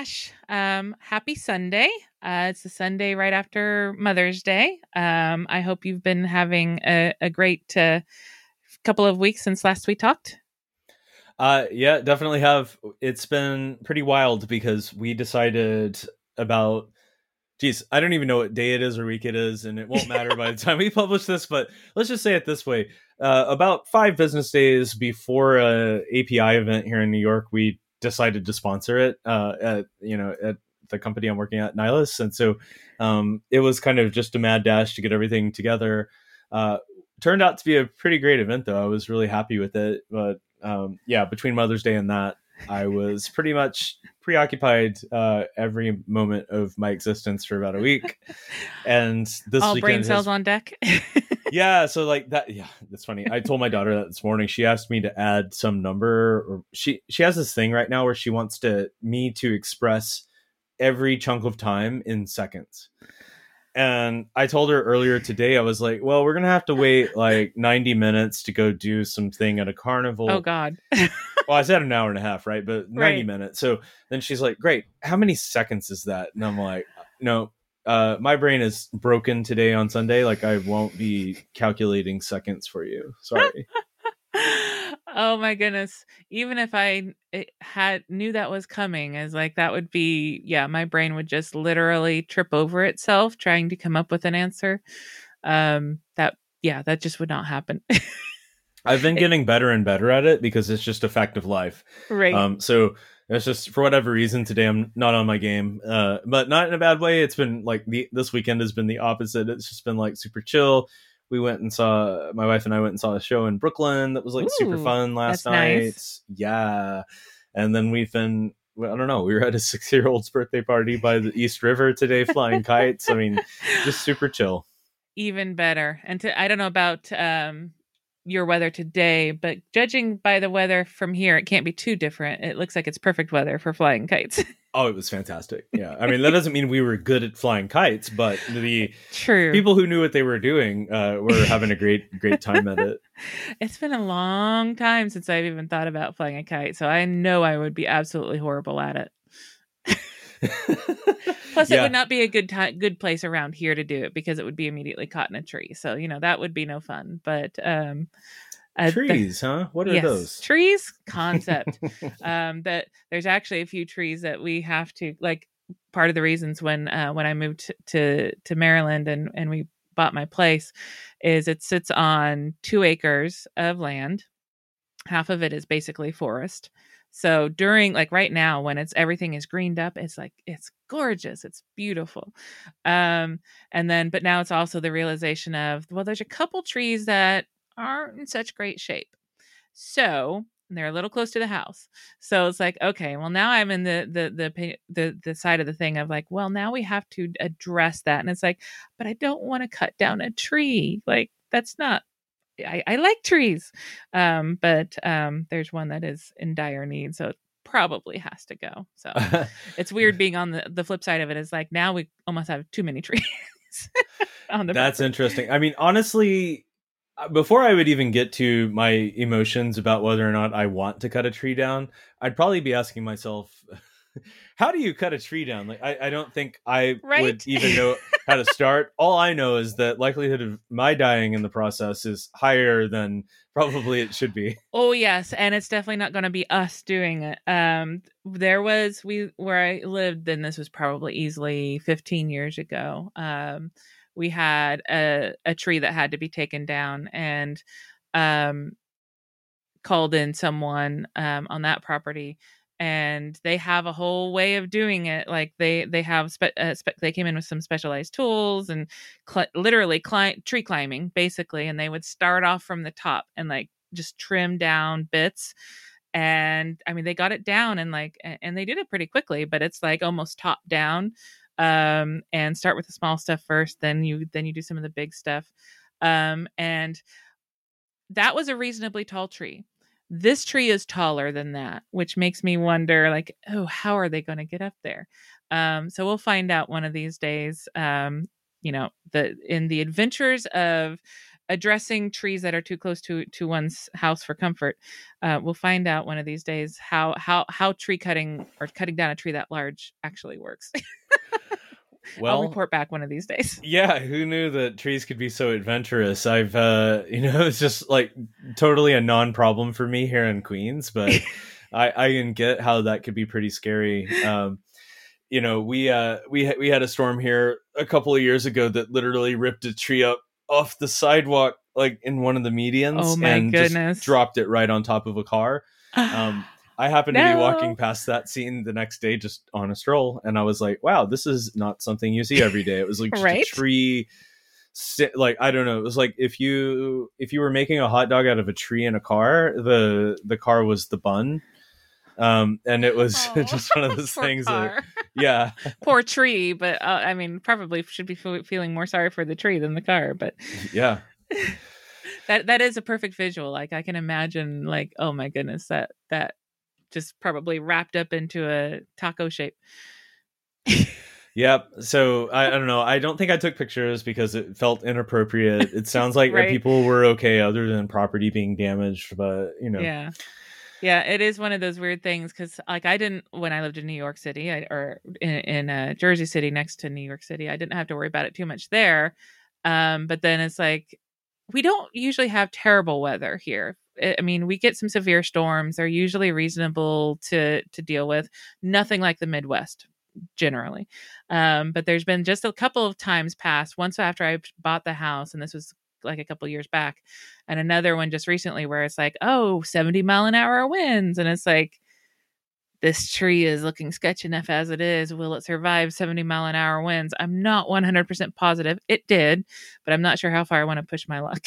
Ash. Um, happy Sunday. Uh, it's the Sunday right after Mother's Day. Um, I hope you've been having a, a great uh, couple of weeks since last we talked. Uh, yeah, definitely have. It's been pretty wild because we decided about, geez, I don't even know what day it is or week it is, and it won't matter by the time we publish this. But let's just say it this way: uh, about five business days before a API event here in New York, we decided to sponsor it. Uh, at you know at the company I'm working at, Nylas, and so um, it was kind of just a mad dash to get everything together. Uh, turned out to be a pretty great event, though. I was really happy with it, but um, yeah, between Mother's Day and that, I was pretty much preoccupied uh, every moment of my existence for about a week. And this all brain has, cells on deck. yeah, so like that. Yeah, that's funny. I told my daughter that this morning. She asked me to add some number, or she she has this thing right now where she wants to me to express every chunk of time in seconds. And I told her earlier today, I was like, well, we're going to have to wait like 90 minutes to go do something at a carnival. Oh, God. well, I said an hour and a half, right? But 90 Right. minutes. So then she's like, great. How many seconds is that? And I'm like, no, uh, my brain is broken today on Sunday. Like, I won't be calculating seconds for you. Sorry. oh my goodness even if i had knew that was coming as like that would be yeah my brain would just literally trip over itself trying to come up with an answer um that yeah that just would not happen I've been getting better and better at it because it's just a fact of life. right Um, so it's just for whatever reason today I'm not on my game, uh, but not in a bad way. It's been like the this weekend has been the opposite. It's just been like super chill. We went and saw my wife and I went and saw a show in Brooklyn that was like super fun last night. nice. Yeah, and then we've been. I don't know. We were at a six year old's birthday party by the East River today, flying kites. I mean, just super chill. even better and to i don't know about um your weather today but judging by the weather from here it can't be too different it looks like it's perfect weather for flying kites Oh, it was fantastic. Yeah, I mean that doesn't mean we were good at flying kites, but the true people who knew what they were doing uh, were having a great great time at it. It's been a long time since I've even thought about flying a kite, so I know I would be absolutely horrible at it. Plus, it would not be a good time, good place around here to do it because it would be immediately caught in a tree. So you know that would be no fun. But um, uh, the- trees, huh? What are yes, those? trees concept. um, that there's actually a few trees that we have to like. Part of the reasons when uh, when I moved to to Maryland and and we bought my place is it sits on two acres of land. Half of it is basically forest. So during like right now when it's everything is greened up, it's like it's gorgeous, it's beautiful. Um and then but now it's also the realization of well there's a couple trees that aren't in such great shape. So they're a little close to the house. So it's like, okay, well now I'm in the the the the the side of the thing of like, well now we have to address that, and it's like, but I don't want to cut down a tree. Like that's not. I, I like trees, um, but um, there's one that is in dire need, so it probably has to go. So it's weird being on the the flip side of it. Is like now we almost have too many trees. on the That's property. interesting. I mean, honestly, uh, before I would even get to my emotions about whether or not I want to cut a tree down, I'd probably be asking myself, how do you cut a tree down? Like, I, I don't think I Right? would even know how to start. All I know is that likelihood of my dying in the process is higher than probably it should be. Oh yes, and it's definitely not going to be us doing it. Um, there was we where I lived, and this was probably easily 15 years ago. Um, we had a a tree that had to be taken down, and um, called in someone um on that property. And they have a whole way of doing it. Like they they have spe- uh, spe- they came in with some specialized tools and cl- literally cli- tree climbing basically, and they would start off from the top and like just trim down bits and i mean they got it down and like and they did it pretty quickly but it's like almost top down um and start with the small stuff first then you then you do some of the big stuff um and that was a reasonably tall tree this tree is taller than that which makes me wonder like oh how are they going to get up there um so we'll find out one of these days um you know the in the adventures of addressing trees that are too close to to one's house for comfort. Uh, we'll find out one of these days how how how tree cutting or cutting down a tree that large actually works. well, I'll report back one of these days. Yeah, who knew that trees could be so adventurous? I've uh you know, it's just like totally a non-problem for me here in Queens, but I I can get how that could be pretty scary. Um you know, we uh we we had a storm here a couple of years ago that literally ripped a tree up off the sidewalk like in one of the medians Oh and goodness. just dropped it right on top of a car. Um I happened to be walking past that scene the next day just on a stroll, and I was like, "Wow, this is not something you see every day." It was like Right? a tree, like I don't know. It was like if you if you were making a hot dog out of a tree in a car, the the car was the bun, um, and it was just one of those things. That, yeah, poor tree, but uh, I mean, probably should be fe- feeling more sorry for the tree than the car. But yeah, that that is a perfect visual. Like I can imagine, like oh my goodness, that that just probably wrapped up into a taco shape. Yep. So I, I don't know. I don't think I took pictures because it felt inappropriate. It sounds like Right. people were okay other than property being damaged, but you know. Yeah. Yeah, it is one of those weird things because, like, I didn't when I lived in New York City I, or in, in uh, Jersey City next to New York City. I didn't have to worry about it too much there. Um, but then it's like we don't usually have terrible weather here. I mean, we get some severe storms. They're usually reasonable to to deal with. Nothing like the Midwest generally. Um, but there's been just a couple of times past. Once after I bought the house, and this was like a couple years back, and another one just recently where it's like, oh, 70 mile an hour winds, and it's like. This tree is looking sketch enough as it is. Will it survive 70 mile an hour winds? I'm not 100% positive. It did, but I'm not sure how far I want to push my luck.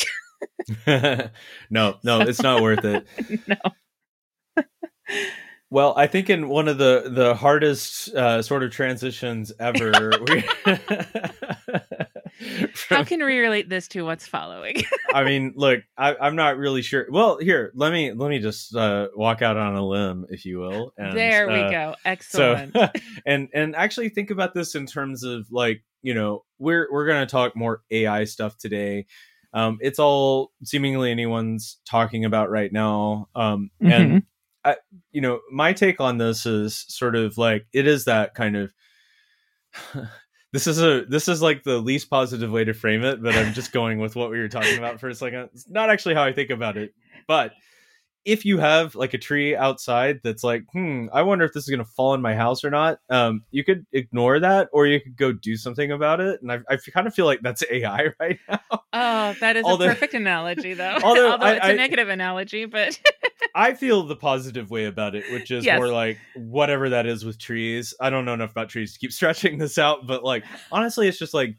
no, no, it's not worth it. no. Well, I think in one of the the hardest uh, sort of transitions ever. we, How can we relate this to what's following? I mean, look, I, I'm not really sure. Well, here, let me let me just uh, walk out on a limb, if you will. And, there we uh, go. So, Excellent. and and actually think about this in terms of like you know we're we're gonna talk more AI stuff today. Um, it's all seemingly anyone's talking about right now. Um, and Mhm. I, you know, my take on this is sort of like it is that kind of. This is a this is like the least positive way to frame it, but I'm just going with what we were talking about for a second. It's not actually how I think about it, but if you have like a tree outside that's like, hmm, I wonder if this is gonna fall in my house or not. Um, you could ignore that, or you could go do something about it. And I, I kind of feel like that's AI right now. Oh, that is Although- a perfect analogy, though. Although Although, I- it's I- a negative analogy, but I feel the positive way about it, which is Yes. more like whatever that is with trees. I don't know enough about trees to keep stretching this out, but like honestly, it's just like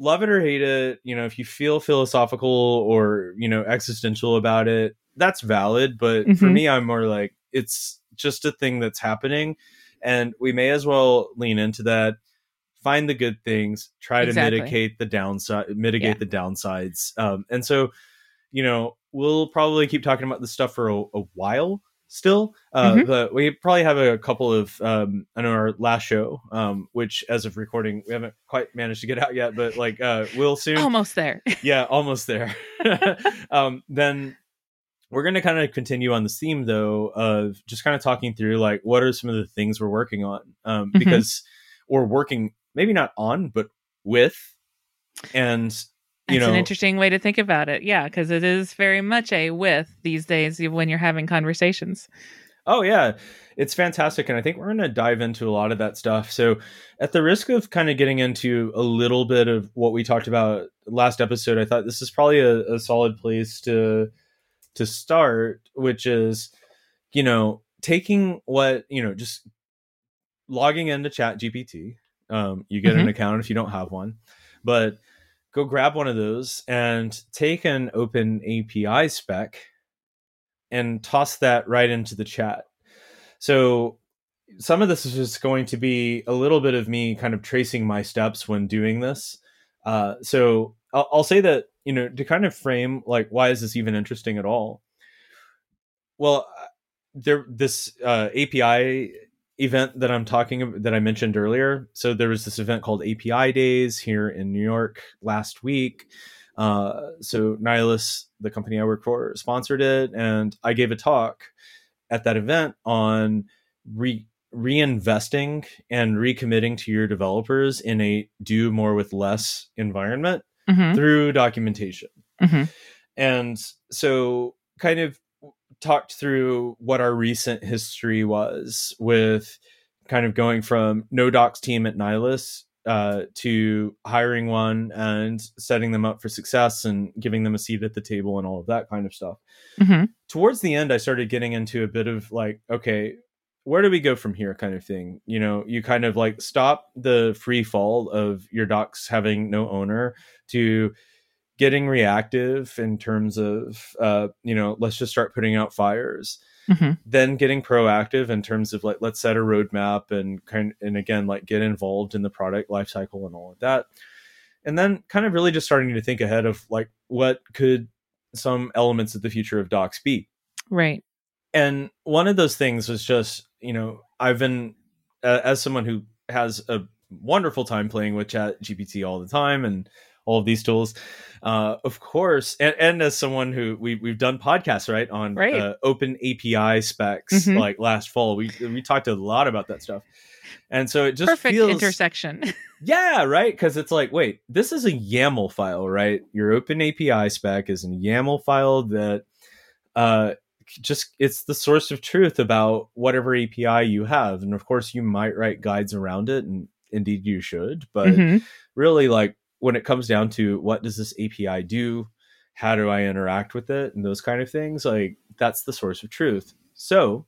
love it or hate it. You know, if you feel philosophical or you know existential about it, that's valid. But for Mhm. me, I'm more like it's just a thing that's happening, and we may as well lean into that. Find the good things. Try Exactly. to mitigate the downside. Mitigate Yeah. the downsides. Um, and so you know, we'll probably keep talking about this stuff for a, a while still. Uh, Mhm. But we probably have a couple of, um, I know our last show, um, which as of recording, we haven't quite managed to get out yet, but like, uh, we'll soon. almost there. yeah, almost there. um, then we're going to kind of continue on this theme though of just kind of talking through like what are some of the things we're working on um, Mhm. because we're working maybe not on but with and you That's know an interesting way to think about it. Yeah, because it is very much a with these days when you're having conversations. Oh yeah, it's fantastic, and I think we're going to dive into a lot of that stuff. So, at the risk of kind of getting into a little bit of what we talked about last episode, I thought this is probably a, a solid place to to start, which is, you know, taking what you know, just logging into Chat GPT. Um, you get an account if you don't have one, but go grab one of those and take an open API spec and toss that right into the chat. So some of this is just going to be a little bit of me kind of tracing my steps when doing this. Uh, so I'll, I'll say that you know to kind of frame like why is this even interesting at all? Well, uh, there this uh, API event that I'm talking about that I mentioned earlier. So there was this event called API Days here in New York last week. Uh, so Nylas, the company I work for, sponsored it, and I gave a talk at that event on re- reinvesting and recommitting to your developers in a do more with less environment Mhm. through documentation. Mhm. And so, kind of talked through what our recent history was with kind of going from no docs team at Nylas uh, to hiring one and setting them up for success and giving them a seat at the table and all of that kind of stuff. Mhm. Towards the end, I started getting into a bit of like, okay, where do we go from here kind of thing you know you kind of like stop the free fall of your docs having no owner to getting reactive in terms of uh you know let's just start putting out fires Mhm. then getting proactive in terms of like let's set a roadmap and kind and again like get involved in the product lifecycle and all of that and then kind of really just starting to think ahead of like what could some elements of the future of docs be Right. and one of those things was just you know i've been uh, as someone who has a wonderful time playing with chat gpt all the time and all of these tools uh, of course and, and as someone who we, we've done podcasts right on Right. Uh, open api specs Mhm. like last fall we we talked a lot about that stuff and so it just Perfect feels intersection. yeah, right. Because it's like, wait, this is a YAML file, right? Your Open API spec is a YAML file that uh, just it's the source of truth about whatever API you have, and of course, you might write guides around it, and indeed you should. But Mhm. really, like when it comes down to what does this API do, how do I interact with it, and those kind of things, like that's the source of truth. So,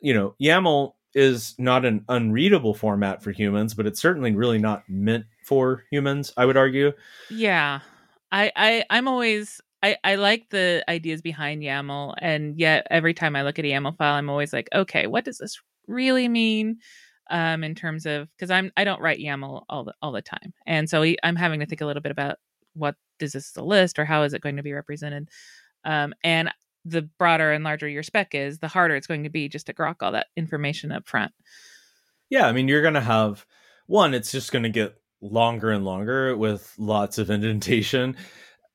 you know, YAML is not an unreadable format for humans, but it's certainly really not meant for humans. I would argue. Yeah. I, I I'm always I, I like the ideas behind YAML and yet every time I look at a YAML file I'm always like, okay, what does this really mean? Um, in terms of because I'm I don't write YAML all the all the time. And so I- I'm having to think a little bit about what is this a list or how is it going to be represented? Um, and the broader and larger your spec is, the harder it's going to be just to grok all that information up front. Yeah, I mean, you're gonna have one. It's just gonna get longer and longer with lots of indentation,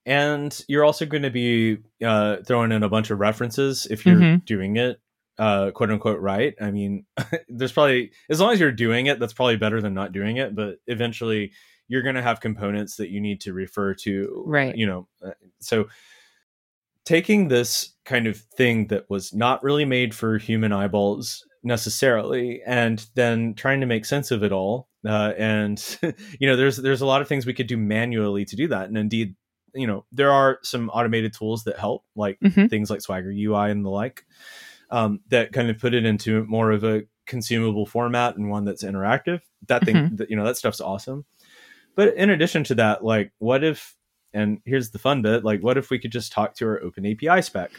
and you're also going to be uh, throwing in a bunch of references if you're Mhm. doing it, uh, quote unquote, right. I mean, there's probably as long as you're doing it, that's probably better than not doing it. But eventually, you're going to have components that you need to refer to, Right. You know, uh, so taking this kind of thing that was not really made for human eyeballs necessarily and then trying to make sense of it all uh, and you know there's there's a lot of things we could do manually to do that and indeed you know there are some automated tools that help like Mhm. things like swagger ui and the like um, that kind of put it into more of a consumable format and one that's interactive that thing that you know that stuff's awesome. But in addition to that like what if and here's the fun bit like what if we could just talk to our open api spec?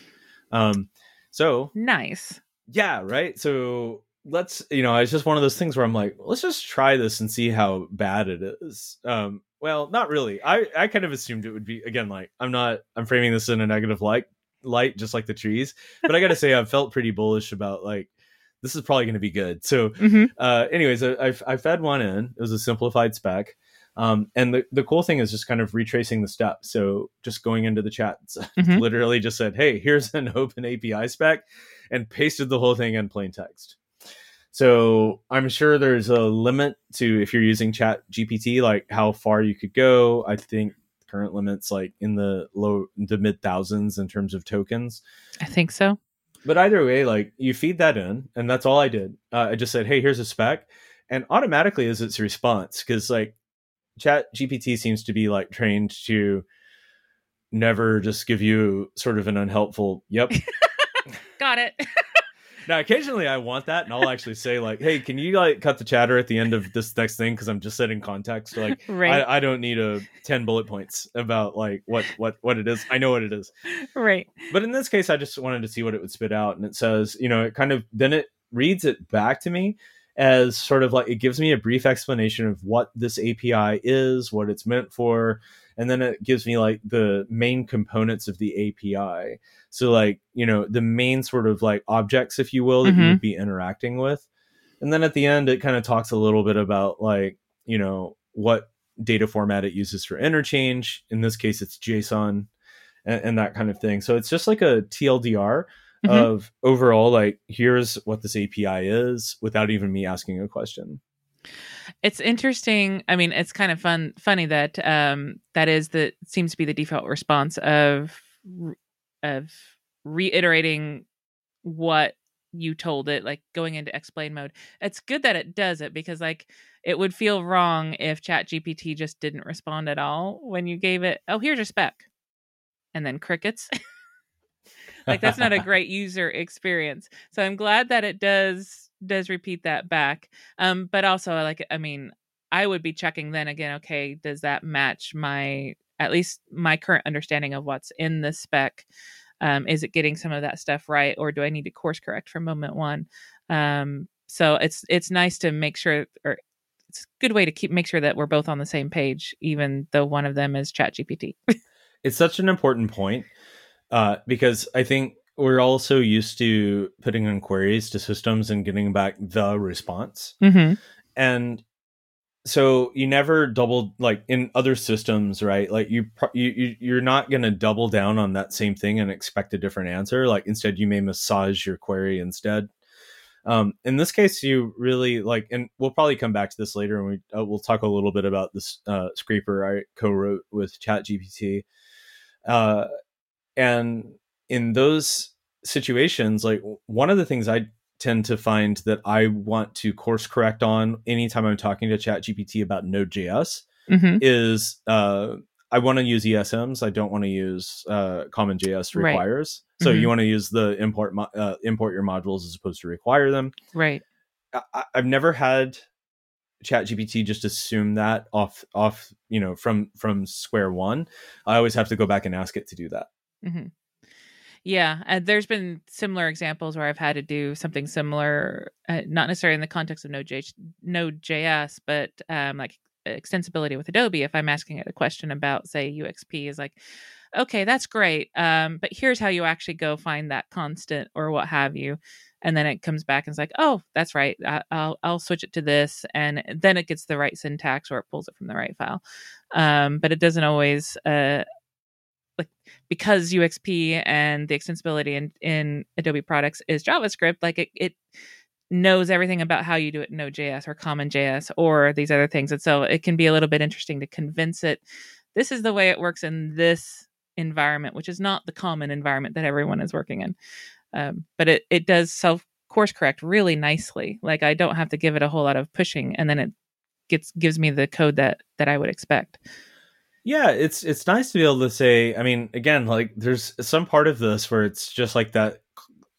Um so Nice. yeah right? So let's you know it's just one of those things where i'm like let's just try this and see how bad it is. Um well not really. I i kind of assumed it would be again like i'm not i'm framing this in a negative light light just like the trees but i gotta say i've felt pretty bullish about like this is probably going to be good so hmm uh, anyways, I, I, I fed one in. It was a simplified spec. Um, and the, the cool thing is just kind of retracing the steps. So just going into the chat, Mhm. literally just said, hey, here's an open API spec and pasted the whole thing in plain text. So I'm sure there's a limit to if you're using chat GPT, like how far you could go. I think current limits like in the low, the mid thousands in terms of tokens I think so. but either way like you feed that in and that's all i did uh, i just said hey here's a spec and automatically is its response because like chat gpt seems to be like trained to never just give you sort of an unhelpful yep Got it. now occasionally i want that and i'll actually say like hey can you like cut the chatter at the end of this next thing because i'm just setting context like right. I, I don't need a 10 bullet points about like what what what it is i know what it is right. but in this case i just wanted to see what it would spit out and it says you know it kind of then it reads it back to me as sort of like it gives me a brief explanation of what this api is what it's meant for and then it gives me like the main components of the api so like you know the main sort of like objects if you will that you Mhm. would be interacting with and then at the end it kind of talks a little bit about like you know what data format it uses for interchange. In this case, it's JSON and, and that kind of thing. So it's just like a TLDR mm-hmm. of overall, like, here's what this API is without even me asking a question. It's interesting. I mean, it's kind of fun, funny that um, that is the seems to be the default response of of reiterating what you told it, like going into explain mode. It's good that it does it because like it would feel wrong if Chat GPT just didn't respond at all when you gave it, oh, here's your spec, and then crickets. like that's not a great user experience. So I'm glad that it does does repeat that back. Um, but also like I mean, I would be checking then again, okay, does that match my at least my current understanding of what's in the spec? Um, is it getting some of that stuff right, or do I need to course correct from moment one? Um, so it's it's nice to make sure, or it's a good way to keep make sure that we're both on the same page, even though one of them is Chat GPT. it's such an important point uh, because I think we're also used to putting in queries to systems and getting back the response. Mm-hmm. And so you never double like in other systems right like you you you're not going to double down on that same thing and expect a different answer like instead you may massage your query instead um, in this case you really like and we'll probably come back to this later and we uh, we'll talk a little bit about this uh, scraper i co-wrote with ChatGPT. uh, and in those situations like one of the things i tend to find that I want to course correct on anytime I'm talking to Chat GPT about Node.js mm-hmm. is uh, I want to use ESMs. I don't want to use uh, Common JS requires. Right. So mm-hmm. you want to use the import mo- uh, import your modules as opposed to require them. Right. I- I've never had Chat GPT just assume that off off you know from from square one. I always have to go back and ask it to do that. Mm-hmm. Yeah, uh, there's been similar examples where I've had to do something similar, uh, not necessarily in the context of Node.js, Node.js but um, like extensibility with Adobe. If I'm asking it a question about, say, UXP, is like, okay, that's great, um, but here's how you actually go find that constant or what have you. And then it comes back and it's like, oh, that's right. I, will I'll switch it to this, and then it gets the right syntax or it pulls it from the right file. Um, but it doesn't always uh, like because UXP and the extensibility in, in Adobe products is JavaScript, like it, it knows everything about how you do it in Node.js or CommonJS or these other things. And so it can be a little bit interesting to convince it this is the way it works in this environment, which is not the common environment that everyone is working in. Um, but it, it does self course correct really nicely. Like I don't have to give it a whole lot of pushing and then it gets gives me the code that that I would expect. Yeah, it's it's nice to be able to say. I mean, again, like there's some part of this where it's just like that.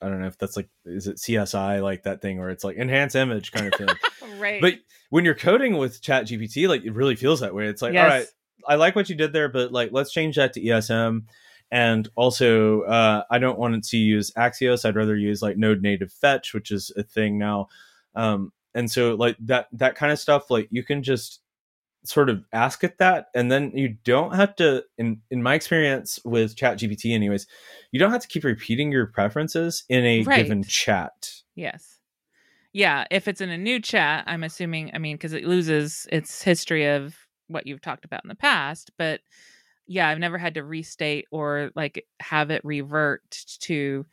I don't know if that's like is it CSI like that thing where it's like enhance image kind of thing. right. But when you're coding with Chat GPT, like it really feels that way. It's like, yes. all right, I like what you did there, but like let's change that to ESM. And also, uh, I don't want to use Axios. I'd rather use like Node Native Fetch, which is a thing now. Um, and so like that that kind of stuff, like you can just sort of ask it that and then you don't have to in in my experience with chat gpt anyways you don't have to keep repeating your preferences in a right. given chat yes yeah if it's in a new chat i'm assuming i mean because it loses its history of what you've talked about in the past but yeah i've never had to restate or like have it revert to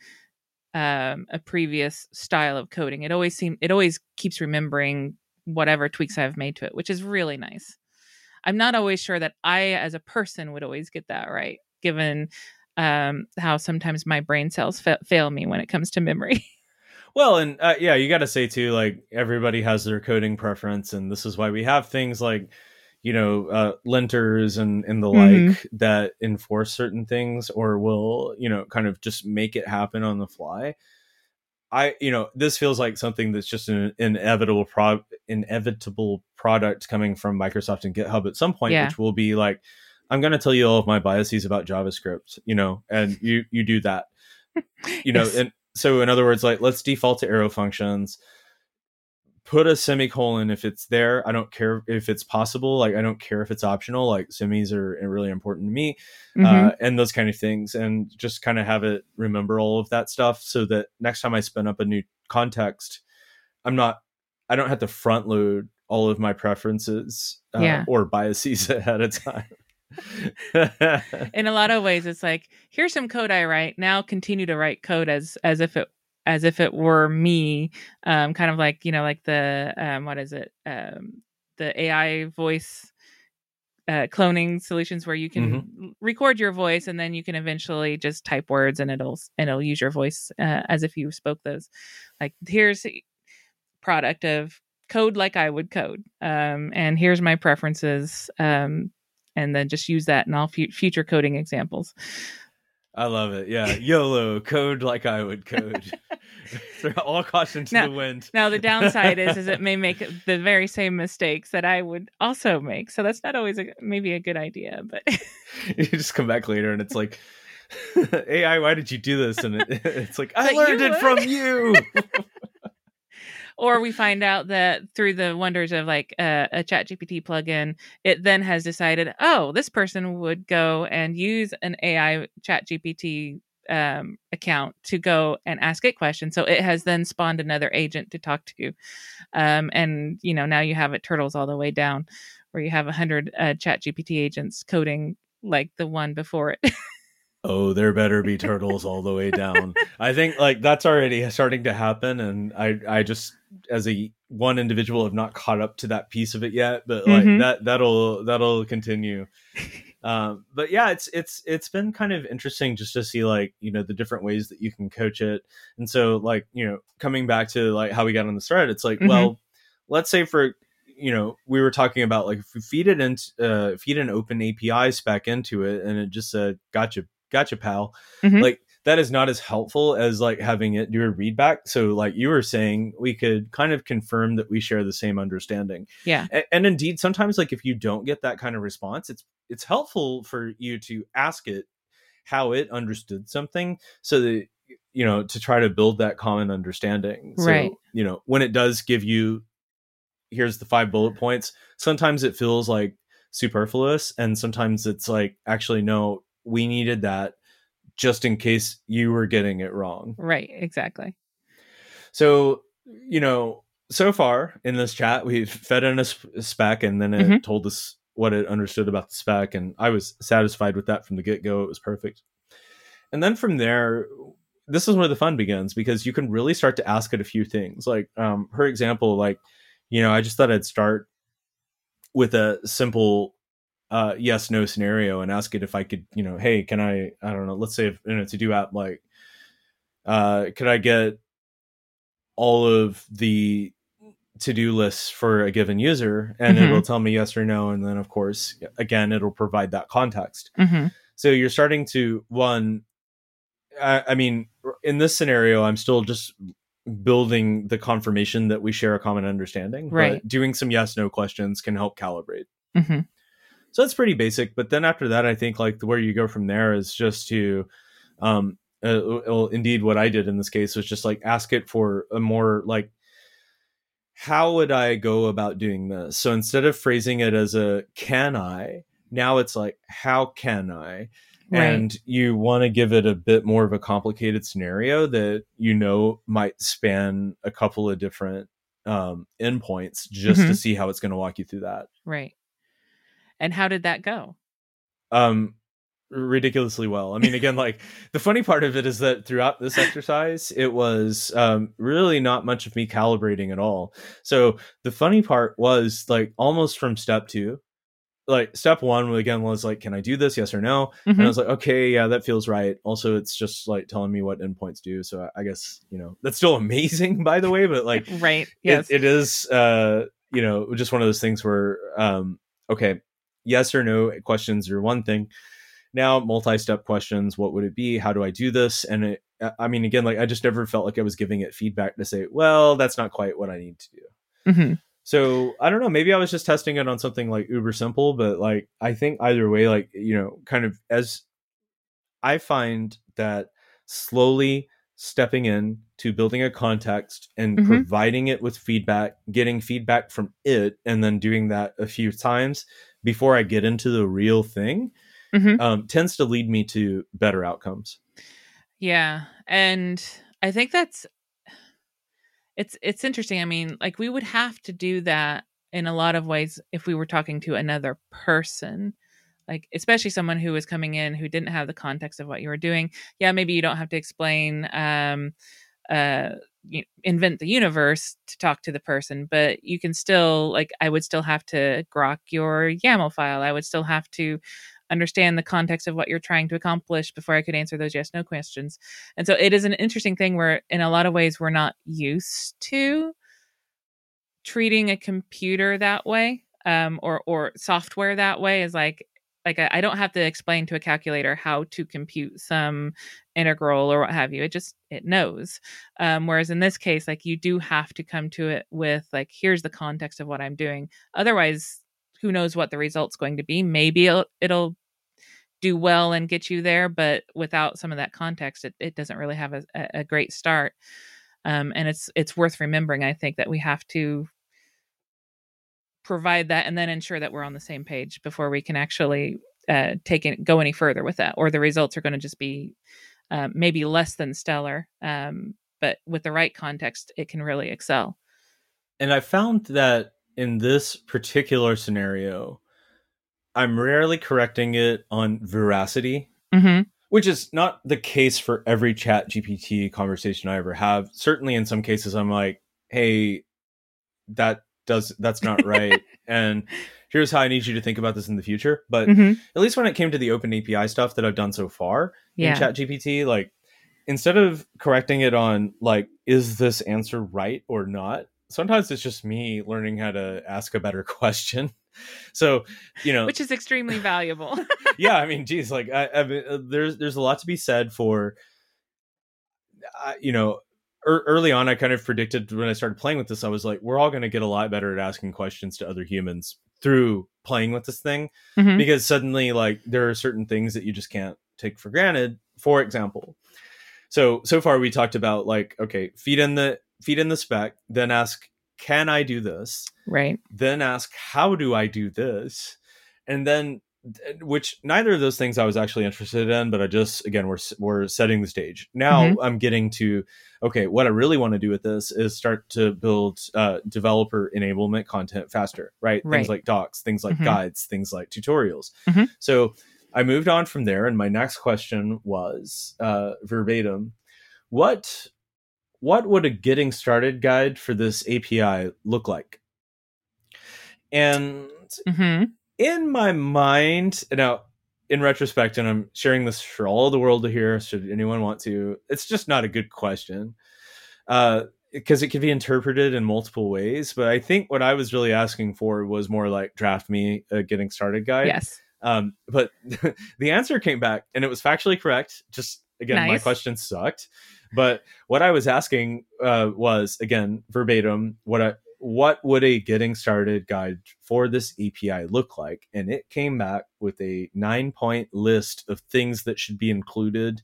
um, a previous style of coding it always seems it always keeps remembering whatever tweaks I've made to it, which is really nice. I'm not always sure that I, as a person, would always get that right, given um, how sometimes my brain cells fa- fail me when it comes to memory. well, and uh, yeah, you got to say too, like everybody has their coding preference, and this is why we have things like you know uh, linters and and the mm-hmm. like that enforce certain things or will you know kind of just make it happen on the fly I, you know, this feels like something that's just an inevitable pro inevitable product coming from Microsoft and GitHub at some point, yeah. which will be like, I'm going to tell you all of my biases about JavaScript, you know, and you you do that, you know, yes. and so in other words, like let's default to arrow functions put a semicolon if it's there. I don't care if it's possible. Like I don't care if it's optional. Like semis are really important to me, mm-hmm. uh, and those kind of things. And just kind of have it remember all of that stuff so that next time I spin up a new context, I'm not. I don't have to front load all of my preferences uh, Yeah. or biases ahead of time. in a lot of ways it's like here's some code i write now continue to write code as as if it as if it were me um kind of like you know like the um what is it? Um the ai voice uh, cloning solutions where you can l- record your voice and then you can eventually just type words and it'll and it'll use your voice uh, as if you spoke those. Like here's a product of code like i would code um, and here's my preferences um, and then just use that in all fu- future coding examples I love it. Yeah. YOLO, code like I would code. Throw all caution to Now- the wind. now the downside is is it may make the very same mistakes that i would also make so that's not always a, maybe a good idea but you just come back later and it's like, AI, why did you do this? And it, it's like, I But learned it from you. Or we find out that through the wonders of like uh, a chat gpt plugin it then has decided oh this person would go and use an ai chat gpt um, account to go and ask it questions so it has then spawned another agent to talk to you. um, and you know now you have it turtles all the way down where you have a hundred uh, chat gpt agents coding like the one before it oh, there better be turtles all the way down. I think like that's already starting to happen, and I I just as a one individual have not caught up to that piece of it yet, but like Mhm. that that'll that'll continue. um, but yeah, it's it's it's been kind of interesting just to see like you know the different ways that you can coach it, and so like you know coming back to like how we got on the thread, it's like Mhm. well, let's say for you know we were talking about like if we feed it into uh, feed an open API spec into it, and it just said gotcha gotcha pal. Mhm. like that is not as helpful as like having it do a read back. So like you were saying we could kind of confirm that we share the same understanding. Yeah. And, and indeed sometimes like if you don't get that kind of response it's it's helpful for you to ask it how it understood something so that you know to try to build that common understanding. So Right. you know when it does give you here's the five bullet points sometimes it feels like superfluous and sometimes it's like actually no we needed that just in case you were getting it wrong right exactly so, you know, so far in this chat, we've fed in a spec and then it Mhm. told us what it understood about the spec. And I was satisfied with that from the get go. It was perfect. And then from there, this is where the fun begins because you can really start to ask it a few things. Like, um, her example, like, you know, I just thought I'd start with a simple uh, yes no scenario and ask it if I could, you know, hey, can I, I don't know, let's say if, in a to do app, like, uh, could I get all of the to-do lists for a given user? And Mhm. it'll tell me yes or no and then of course again it'll provide that context. Hmm so you're starting to one I, I mean in this scenario i'm still just building the confirmation that we share a common understanding Right. but doing some yes no questions can help calibrate. Hmm so that's pretty basic but then after that i think like where you go from there is just to um uh, well, indeed what i did in this case was just like ask it for a more like how would i go about doing this? So instead of phrasing it as a can i? now it's like how can i? Right. and you want to give it a bit more of a complicated scenario that you know might span a couple of different um endpoints just to Mhm. see how it's going to walk you through that. Right and how did that go? Um ridiculously well. I mean again like the funny part of it is that throughout this exercise it was um really not much of me calibrating at all. So the funny part was like almost from step two like step one again was like can i do this? Yes or no? And i Mhm. was like okay yeah that feels right. Also it's just like telling me what endpoints do. So i, guess you know that's still amazing by the way but like right it- yes. it is uh you know just one of those things where um okay yes or no questions are one thing. Now multi-step questions what would it be? How do i do this? And it i mean again like i just never felt like i was giving it feedback to say well that's not quite what i need to do. Hmm so i don't know maybe i was just testing it on something like uber simple but like i think either way like you know kind of as i find that slowly stepping in to building a context and Mhm. providing it with feedback getting feedback from it and then doing that a few times before i get into the real thing Mhm. um, tends to lead me to better outcomes Yeah, and I think that's it's it's interesting. I mean, like we would have to do that in a lot of ways if we were talking to another person like especially someone who was coming in who didn't have the context of what you were doing yeah maybe you don't have to explain um uh invent the universe to talk to the person but you can still like i would still have to grok your yaml file. I would still have to understand the context of what you're trying to accomplish before i could answer those yes no questions. And so it is an interesting thing where in a lot of ways we're not used to treating a computer that way um, or or software that way. Is like like I don't have to explain to a calculator how to compute some integral or what have you it just it knows. Um, whereas in this case like you do have to come to it with like here's the context of what i'm doing. Otherwise who knows what the result's going to be. Maybe it'll, it'll do well and get you there but without some of that context it, it doesn't really have a, a great start. Um, and it's it's worth remembering i think that we have to provide that and then ensure that we're on the same page before we can actually uh, take it go any further with that or the results are going to just be um, maybe less than stellar um, but with the right context it can really excel. And i found that in this particular scenario i'm rarely correcting it on veracity mm-hmm. which is not the case for every chat gpt conversation i ever have. Certainly in some cases i'm like hey that does that's not right. And here's how i need you to think about this in the future but mm-hmm. at least when it came to the open api stuff that i've done so far yeah. in chat gpt like instead of correcting it on like is this answer right or not sometimes it's just me learning how to ask a better question so you know which is extremely valuable yeah i mean geez like I, I mean, uh, there's there's a lot to be said for uh, you know early on, I kind of predicted when I started playing with this, I was like, we're all going to get a lot better at asking questions to other humans through playing with this thing mm-hmm. because suddenly, like, there are certain things that you just can't take for granted. For example, so so far we talked about like, okay, feed in the feed in the spec, then ask, can I do this? Right. Then ask, how do I do this? And then which neither of those things I was actually interested in, but I just again we're we're setting the stage. Now mm-hmm. I'm getting to okay, what I really want to do with this is start to build uh, developer enablement content faster, right? right? Things like docs, things like mm-hmm. guides, things like tutorials. Mm-hmm. So I moved on from there, and my next question was uh, verbatim: what what would a getting started guide for this API look like? And mm-hmm in my mind, now in retrospect, and I'm sharing this for all the world to hear, should anyone want to, it's just not a good question. Uh, because it can be interpreted in multiple ways. But I think what I was really asking for was more like draft me a getting started guide. Yes. Um, but the answer came back and it was factually correct. Just again, nice. my question sucked. But what I was asking uh, was again verbatim what I what would a getting started guide for this API look like? And it came back with a nine point list of things that should be included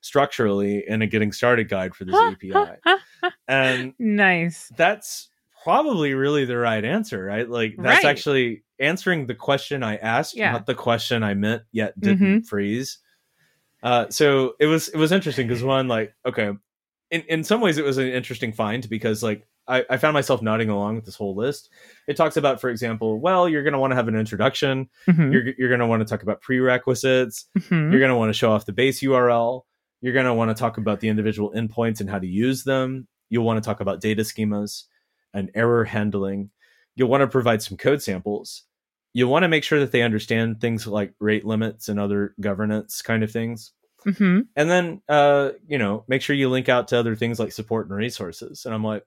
structurally in a getting started guide for this API. and nice. That's probably really the right answer, right? Like that's right. actually answering the question I asked, yeah. not the question I meant yet didn't mm-hmm. freeze. Uh, so it was it was interesting because one like okay, in in some ways it was an interesting find because like I, I, found myself nodding along with this whole list. It talks about, for example, well, you're going to want to have an introduction. Mm-hmm. You're, you're going to want to talk about prerequisites. Mm-hmm. You're going to want to show off the base URL. You're going to want to talk about the individual endpoints and how to use them. You'll want to talk about data schemas and error handling. You'll want to provide some code samples. You'll want to make sure that they understand things like rate limits and other governance kind of things. Mm-hmm. And then, uh, you know, make sure you link out to other things like support and resources. And I'm like,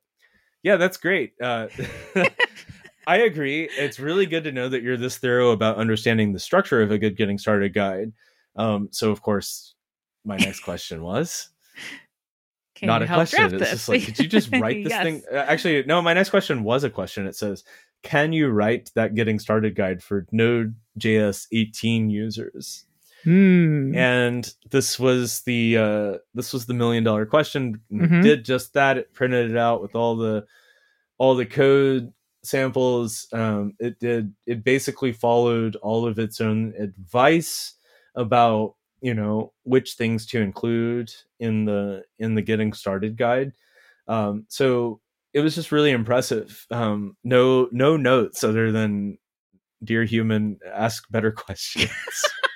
yeah, that's great. Uh, I agree. It's really good to know that you're this thorough about understanding the structure of a good getting started guide. Um, so, of course, my next question was Can not a question. It's this? just like, could you just write this Yes. thing? Uh, Actually, no. My next question was a question. It says, "Can you write that getting started guide for Node.js 18 users?" Hmm. and this was the uh this was the million dollar question Mhm. did just that it printed it out with all the all the code samples um it did it basically followed all of its own advice about you know which things to include in the in the getting started guide um so it was just really impressive. Um, no no notes other than dear human, ask better questions.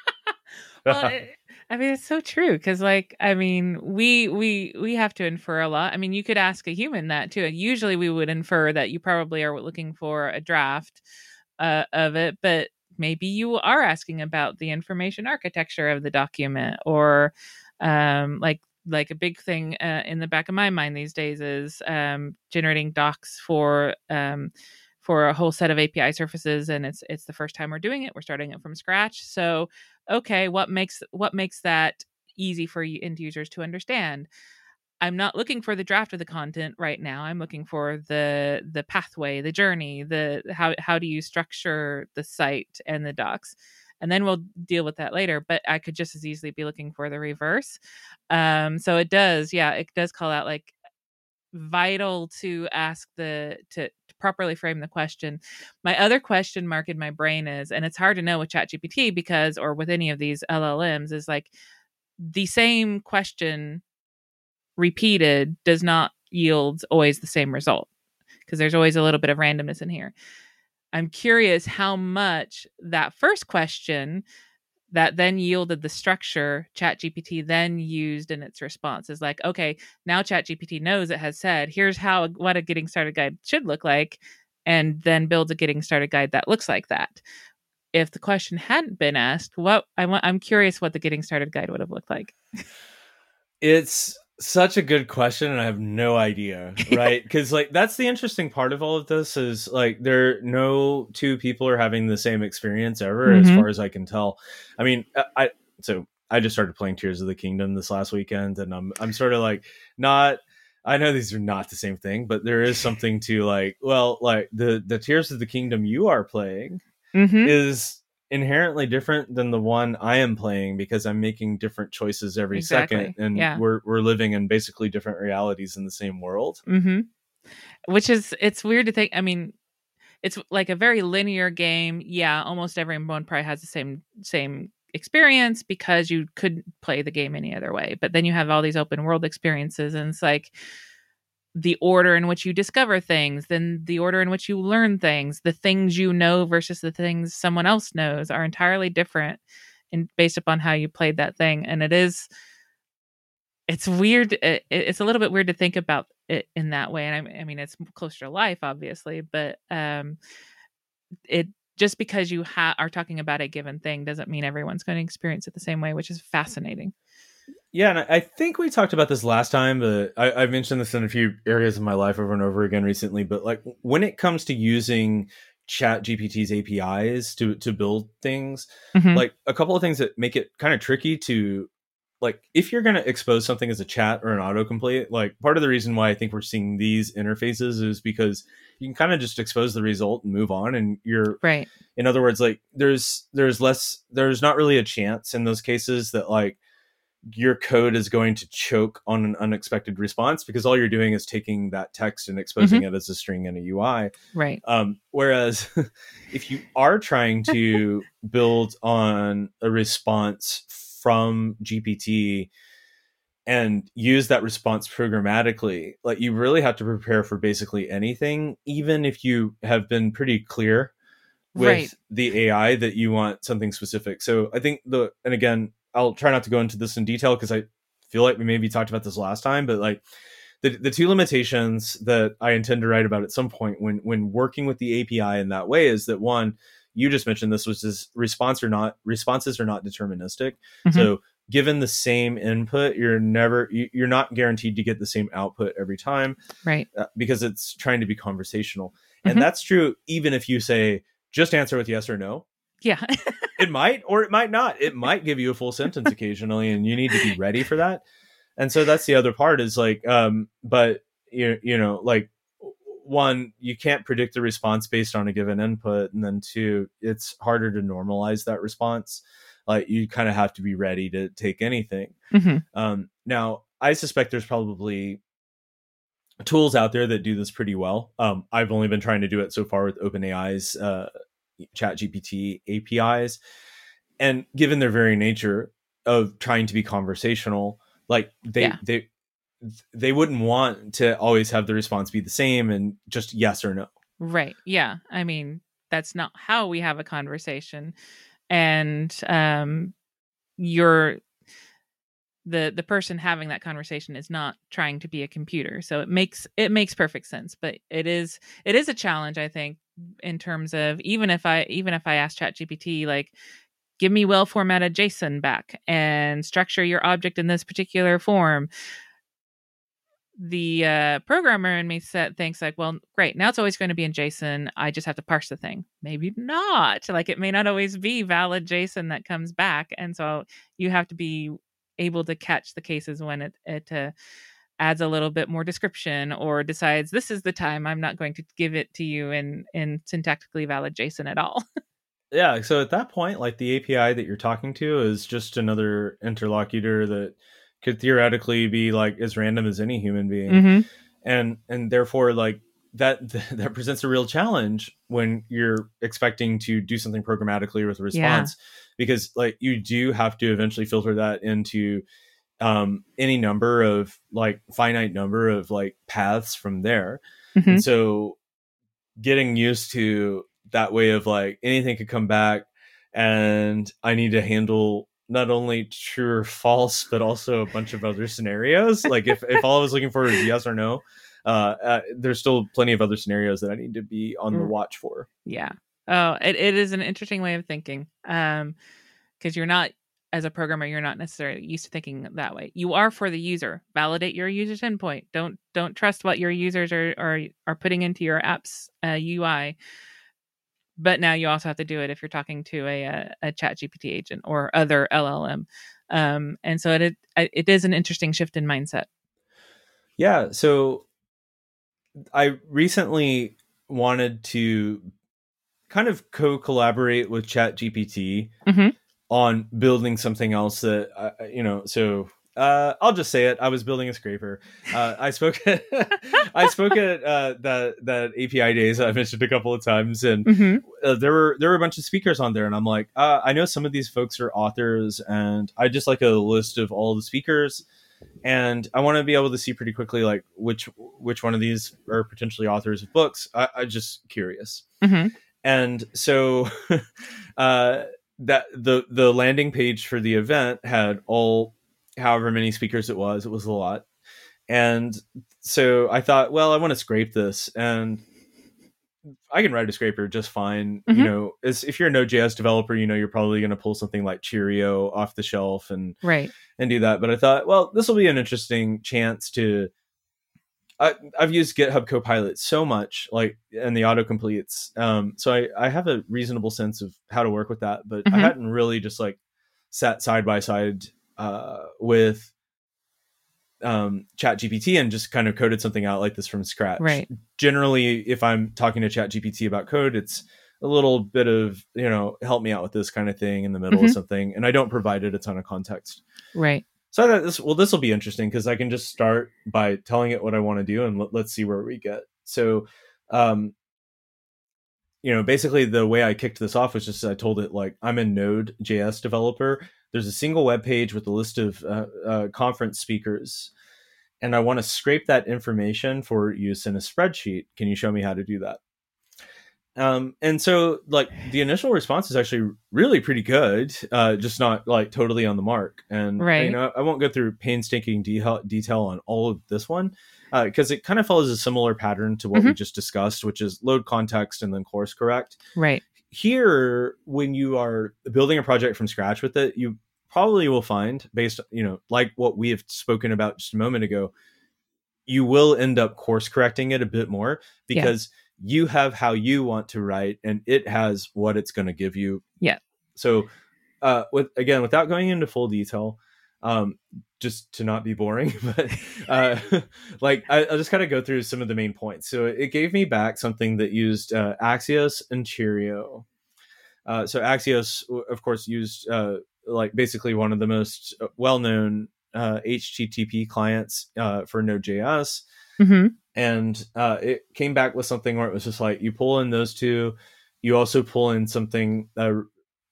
well, it, I mean, it's so true because, like, I mean, we we we have to infer a lot. I mean, you could ask a human that too. Usually, we would infer that you probably are looking for a draft uh, of it, but maybe you are asking about the information architecture of the document, or um, like like a big thing uh, in the back of my mind these days is um, generating docs for um, for a whole set of API surfaces and it's it's the first time we're doing it. We're starting it from scratch. So, okay, what makes what makes that easy for end users to understand? I'm not looking for the draft of the content right now. I'm looking for the the pathway, the journey, the how how do you structure the site and the docs. And then we'll deal with that later. But I could just as easily be looking for the reverse. Um, so it does, yeah, it does call out like vital to ask the to, to, properly frame the question. My other question mark in my brain is, and it's hard to know with ChatGPT because, or with any of these LLMs, is like the same question repeated does not yield always the same result because there's always a little bit of randomness in here. I'm curious how much that first question that then yielded the structure ChatGPT then used in its response is like, okay, now ChatGPT knows it has said, here's how what a getting started guide should look like, and then builds a getting started guide that looks like that. If the question hadn't been asked, what I I'm curious what the getting started guide would have looked like. It's such a good question and i have no idea right because like that's the interesting part of all of this is like there no two people are having the same experience ever mm-hmm. as far as i can tell i mean uh, i so i just started playing tears of the kingdom this last weekend and i'm i'm sort of like not i know these are not the same thing but there is something to like well like the the tears of the kingdom you are playing mm-hmm. is inherently different than the one I am playing because I'm making different choices every exactly. second, and yeah. we're we're living in basically different realities in the same world. Mm-hmm. Which is it's weird to think. I mean, it's like a very linear game. Yeah, almost everyone probably has the same same experience because you couldn't play the game any other way. But then you have all these open world experiences, and it's like the order in which you discover things, then the order in which you learn things, the things you know versus the things someone else knows are entirely different and based upon how you played that thing. And it is, it's weird. It, it's a little bit weird to think about it in that way. And I, I mean, it's closer to life, obviously, but um, it just because you ha- are talking about a given thing doesn't mean everyone's going to experience it the same way, which is fascinating. Yeah, and I think we talked about this last time, but I, have mentioned this in a few areas of my life over and over again recently. But like when it comes to using Chat GPT's APIs to to build things, mm-hmm. like a couple of things that make it kind of tricky to like if you're going to expose something as a chat or an autocomplete, like part of the reason why I think we're seeing these interfaces is because you can kind of just expose the result and move on and you're right. In other words, like there's there's less there's not really a chance in those cases that like your code is going to choke on an unexpected response because all you're doing is taking that text and exposing mm-hmm. it as a string in a UI. Right. Um, whereas if you are trying to build on a response from GPT and use that response programmatically, like you really have to prepare for basically anything, even if you have been pretty clear with right. the AI that you want something specific. So I think the and again, I'll try not to go into this in detail because I feel like we maybe talked about this last time, but like the the two limitations that I intend to write about at some point when when working with the API in that way is that one, you just mentioned this was just response or not responses are not deterministic. Mm-hmm. So given the same input, you're never you're not guaranteed to get the same output every time, right? Uh, because it's trying to be conversational, mm-hmm. and that's true even if you say just answer with yes or no. Yeah. it might or it might not. It might give you a full sentence occasionally and you need to be ready for that. And so that's the other part is like um but you you know like one you can't predict the response based on a given input and then two it's harder to normalize that response like you kind of have to be ready to take anything mm-hmm. um, now i suspect there's probably tools out there that do this pretty well um, i've only been trying to do it so far with openai's uh, chat gpt apis and given their very nature of trying to be conversational like they yeah. they they wouldn't want to always have the response be the same and just yes or no. Right. Yeah. I mean, that's not how we have a conversation. And um you're the the person having that conversation is not trying to be a computer so it makes it makes perfect sense but it is it is a challenge i think in terms of even if i even if i ask chat gpt like give me well formatted json back and structure your object in this particular form the uh, programmer in me said thinks like well great now it's always going to be in json i just have to parse the thing. Maybe not like it may not always be valid json that comes back and so you have to be able to catch the cases when it it uh, adds a little bit more description or decides this is the time I'm not going to give it to you in in syntactically valid JSON at all. yeah, so at that point like the API that you're talking to is just another interlocutor that could theoretically be like as random as any human being. Mm-hmm. And and therefore like that that presents a real challenge when you're expecting to do something programmatically with a response yeah. because like you do have to eventually filter that into um any number of like finite number of like paths from there mm-hmm. and so getting used to that way of like anything could come back and i need to handle not only true or false but also a bunch of other scenarios like if, if all i was looking for is yes or no uh, uh, there's still plenty of other scenarios that I need to be on the mm. watch for. Yeah. Oh, it, it is an interesting way of thinking. Um, because you're not as a programmer, you're not necessarily used to thinking that way. You are for the user. Validate your user's endpoint. Don't don't trust what your users are are, are putting into your app's uh, UI. But now you also have to do it if you're talking to a a, a Chat GPT agent or other LLM. Um, and so it it it is an interesting shift in mindset. Yeah. So I recently wanted to kind of co-collaborate with Chat GPT mm-hmm. On building something else that uh, you know. So uh, I'll just say it. I was building a scraper. Uh, I spoke. At, I spoke at uh, that that API days I mentioned a couple of times, and mm-hmm. Uh, there were there were a bunch of speakers on there, and I'm like, uh, I know some of these folks are authors, and I just like a list of all the speakers and I want to be able to see pretty quickly like which which one of these are potentially authors of books. I, I just curious, mm-hmm. and so uh, that the the landing page for the event had all however many speakers it was. It was a lot, and so I thought, well, I want to scrape this, and I can write a scraper just fine. Mm-hmm. You know, as, if you're a Node.js developer, you know you're probably going to pull something like Cheerio off the shelf and right and do that. But I thought, well, this will be an interesting chance to. I, have used GitHub Copilot so much, like and the autocompletes, um, so I, I have a reasonable sense of how to work with that. But mm-hmm. I hadn't really just like sat side by side uh, with um, chat gpt and just kind of coded something out like this from scratch right generally if i'm talking to chat gpt about code it's a little bit of you know help me out with this kind of thing in the middle mm-hmm. of something and i don't provide it a ton of context right so i thought this well this will be interesting because i can just start by telling it what i want to do and let, let's see where we get. So um you know basically the way i kicked this off was just i told it like i'm a node js developer. There's a single web page with a list of uh, uh, conference speakers and i want to scrape that information for use in a spreadsheet. Can you show me how to do that um, and so like the initial response is actually really pretty good uh, just not like totally on the mark and right. you know i won't go through painstaking detail, detail on all of this one because uh, it kind of follows a similar pattern to what mm-hmm. we just discussed which is load context and then course correct right here when you are building a project from scratch with it you probably will find based you know like what we have spoken about just a moment ago you will end up course correcting it a bit more because yeah. You have how you want to write and it has what it's going to give you. Yeah. So uh with again without going into full detail um just to not be boring but uh like I, will just kind of go through some of the main points. So it gave me back something that used uh, axios and cheerio. Uh, so axios of course used uh, like basically one of the most uh, well-known uh, HTTP clients uh, for Node.js. Mm-hmm. And uh, it came back with something where it was just like you pull in those two, you also pull in something uh,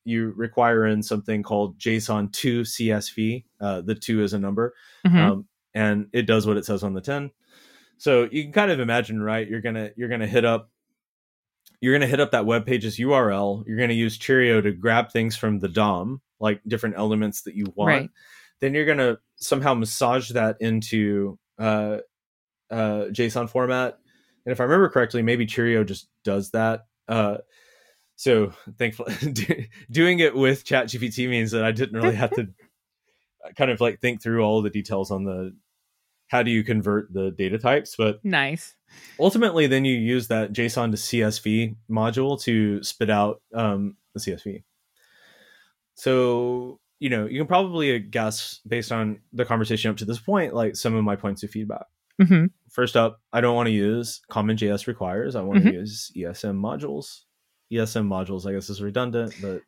you require in something called JSON2 CSV. Uh, the two is a number. Mm-hmm. Um, and it does what it says on the 10. So you can kind of imagine, right? You're gonna you're gonna hit up you're gonna hit up that web page's URL. You're gonna use Cheerio to grab things from the DOM, like different elements that you want. Right. Then you're gonna somehow massage that into uh, uh, JSON format. And if I remember correctly, maybe Cheerio just does that. Uh, so thankfully, doing it with ChatGPT means that I didn't really have to kind of like think through all the details on the how do you convert the data types. But Nice. ultimately, then you use that JSON to CSV module to spit out um, the CSV. So you know you can probably guess based on the conversation up to this point, like some of my points of feedback. hmm First up, I don't want to use common JS requires. I want Mhm. to use ESM modules. ESM modules, I guess, is redundant, but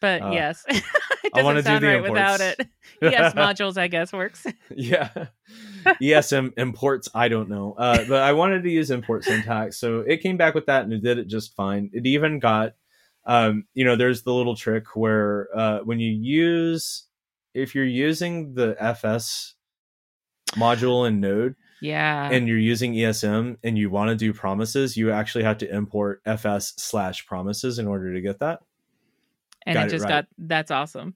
But Uh, yes, it I wanna doesn't do the right without it. yes, modules, I guess, works. yeah, ESM imports. I don't know, uh, but I wanted to use import syntax, so it came back with that, and it did it just fine. It even got, um, you know, there's the little trick where uh, when you use, if you're using the FS module in Node, Yeah. and you're using ESM and you want to do promises, you actually have to import fs slash promises in order to get that. and got it it just right. got that's awesome.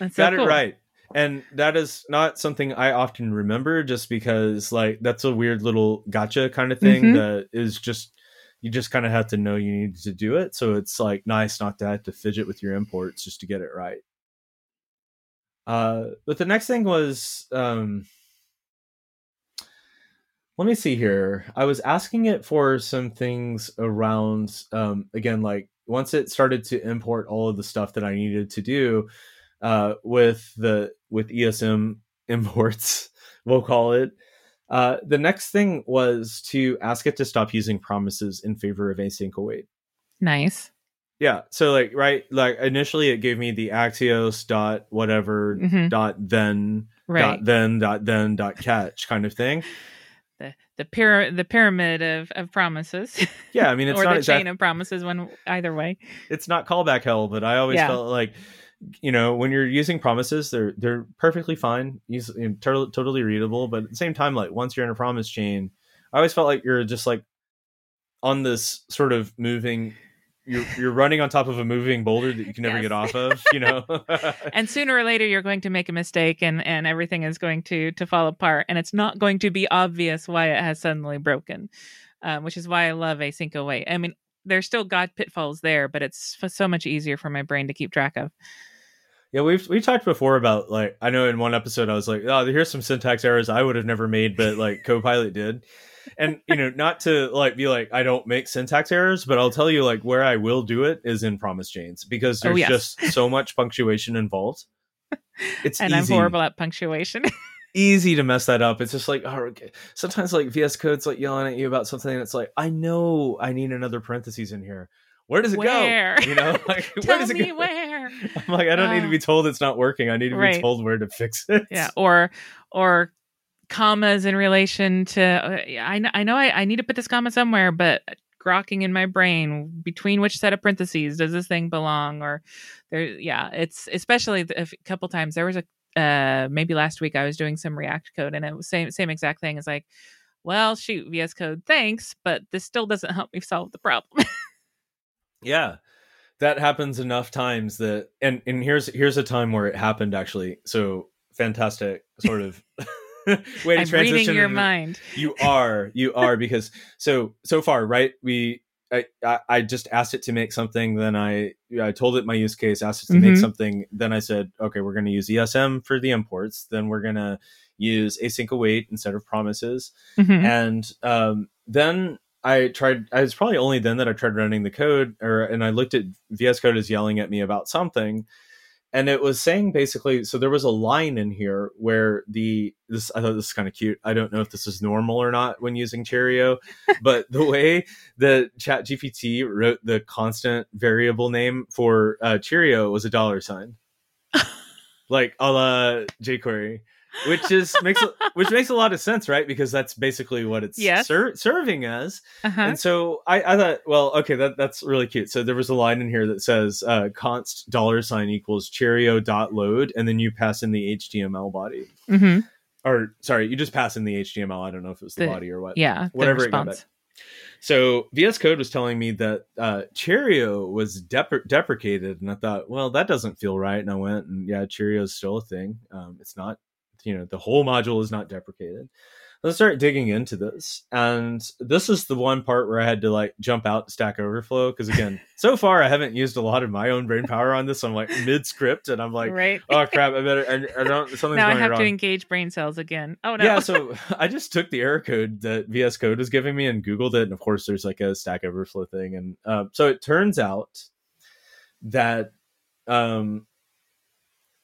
That's so got cool. it right. And that is not something I often remember just because like that's a weird little gotcha kind of thing Mhm. that is just you just kind of have to know you need to do it. So it's like nice not to have to fidget with your imports just to get it right. Uh but the next thing was um let me see here. I was asking it for some things around um again like once it started to import all of the stuff that I needed to do uh with the with ESM imports, we'll call it. Uh the next thing was to ask it to stop using promises in favor of async await. Nice. Yeah, so like right like initially it gave me the Axios dot whatever hmm dot then Right. dot then dot then dot catch kind of thing. the the pyra- the pyramid of, of promises. Yeah, I mean it's or not the exactly chain of promises one either way. it's not callback hell, but I always Yeah. felt like you know when you're using promises, they're they're perfectly fine, use, you know, to- totally readable. But at the same time, like once you're in a promise chain, I always felt like you're just like on this sort of moving. You're you're running on top of a moving boulder that you can never Yes. get off of. You know. And sooner or later you're going to make a mistake and and everything is going to to fall apart and it's not going to be obvious why it has suddenly broken. Um, which is why I love async await. I mean, there's still got pitfalls there, but it's f- so much easier for my brain to keep track of. Yeah, we've we talked before about like I know in one episode I was like, oh, here's some syntax errors I would have never made, but like Copilot did. And you know, not to like be like I don't make syntax errors, but I'll tell you like where I will do it is in promise chains because Oh, there's yes. just so much punctuation involved. It's and easy, I'm horrible at punctuation. easy to mess that up. It's just like oh, okay. sometimes like VS Code's like yelling at you about something, and it's like I know I need another parentheses in here. Where does it where? go? You know, like where Tell does it me go? where. I'm like I don't need to Uh, be told it's not working. I need to be told where to fix it. yeah or or commas in relation to uh, i, I know I, I need to put this comma somewhere but grokking in my brain between which set of parentheses does this thing belong or there yeah it's especially a couple times there was a uh maybe last week i was doing some react code and it was same same exact thing it's like well shoot vs code thanks but this still doesn't help me solve the problem yeah that happens enough times that and and here's here's a time where it happened actually so fantastic sort of way to i'm transition reading your mind you are you are because so so far right we I, I I just asked it to make something then i i told it my use case asked it to make Mhm. something then i said okay we're going to use esm for the imports then we're going to use async await instead of promises Mhm. and um, then I tried. I was probably only then that I tried running the code, or and I looked at VS Code is yelling at me about something, and it was saying basically. So there was a line in here where the this I thought this is kind of cute. I don't know if this is normal or not when using Cheerio, but the way the Chat GPT wrote the constant variable name for uh, Cheerio was a dollar sign, like a la jQuery which is makes which makes a lot of sense, right? Because that's basically what it's Yes. ser- serving as. uh-huh. And so I, I thought, well, okay, that that's really cute. So there was a line in here that says uh, const dollar sign equals Cheerio dot load, and then you pass in the HTML body. hmm or sorry, you just pass in the HTML. I don't know if it was the, the body or what. Yeah, whatever it got back. So VS Code was telling me that uh, Cheerio was dep- deprecated, and I thought, well, that doesn't feel right. And I went, and yeah, Cheerio is still a thing. Um, it's not, you know, the whole module is not deprecated let's start digging into this. And this is the one part where I had to like jump out Stack Overflow because again, so far I haven't used a lot of my own brain power on this. I'm like mid script, and I'm like, right. oh crap, I better. I, I don't. Something's now I have wrong. to engage brain cells again. Oh no. Yeah, so I just took the error code that VS Code was giving me and Googled it, and of course there's like a Stack Overflow thing, and uh, so it turns out that um,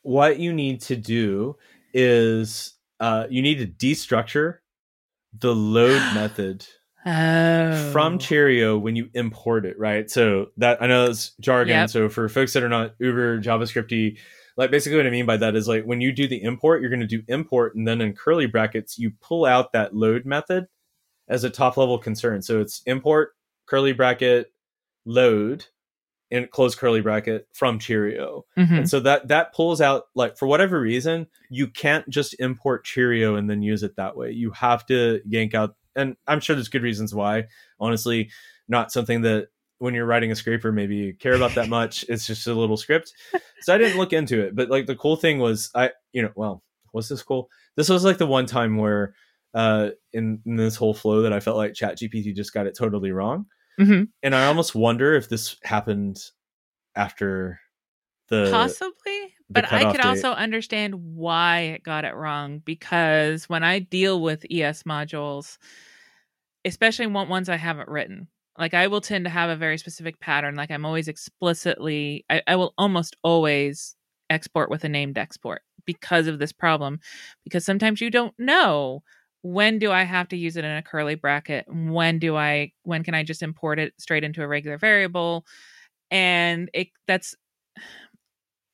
what you need to do is uh, you need to destructure the load method oh. from Cheerio when you import it, right? So that I know that's jargon. Yep. So for folks that are not uber JavaScripty, like basically what I mean by that is like when you do the import, you're going to do import, and then in curly brackets you pull out that load method as a top level concern. So it's import curly bracket load in close curly bracket from Cheerio. Mm-hmm. And so that that pulls out like for whatever reason, you can't just import Cheerio and then use it that way. You have to yank out and I'm sure there's good reasons why. Honestly, not something that when you're writing a scraper maybe you care about that much. it's just a little script. So I didn't look into it, but like the cool thing was I you know, well, was this cool? This was like the one time where uh in, in this whole flow that I felt like Chat GPT just got it totally wrong Mm-hmm. And I almost wonder if this happened after the possibly, but I could date. also understand why it got it wrong because when I deal with ES modules, especially ones I haven't written, like I will tend to have a very specific pattern. Like I'm always explicitly, I, I will almost always export with a named export because of this problem. Because sometimes you don't know when do I have to use it in a curly bracket? When do I when can I just import it straight into a regular variable? And it that's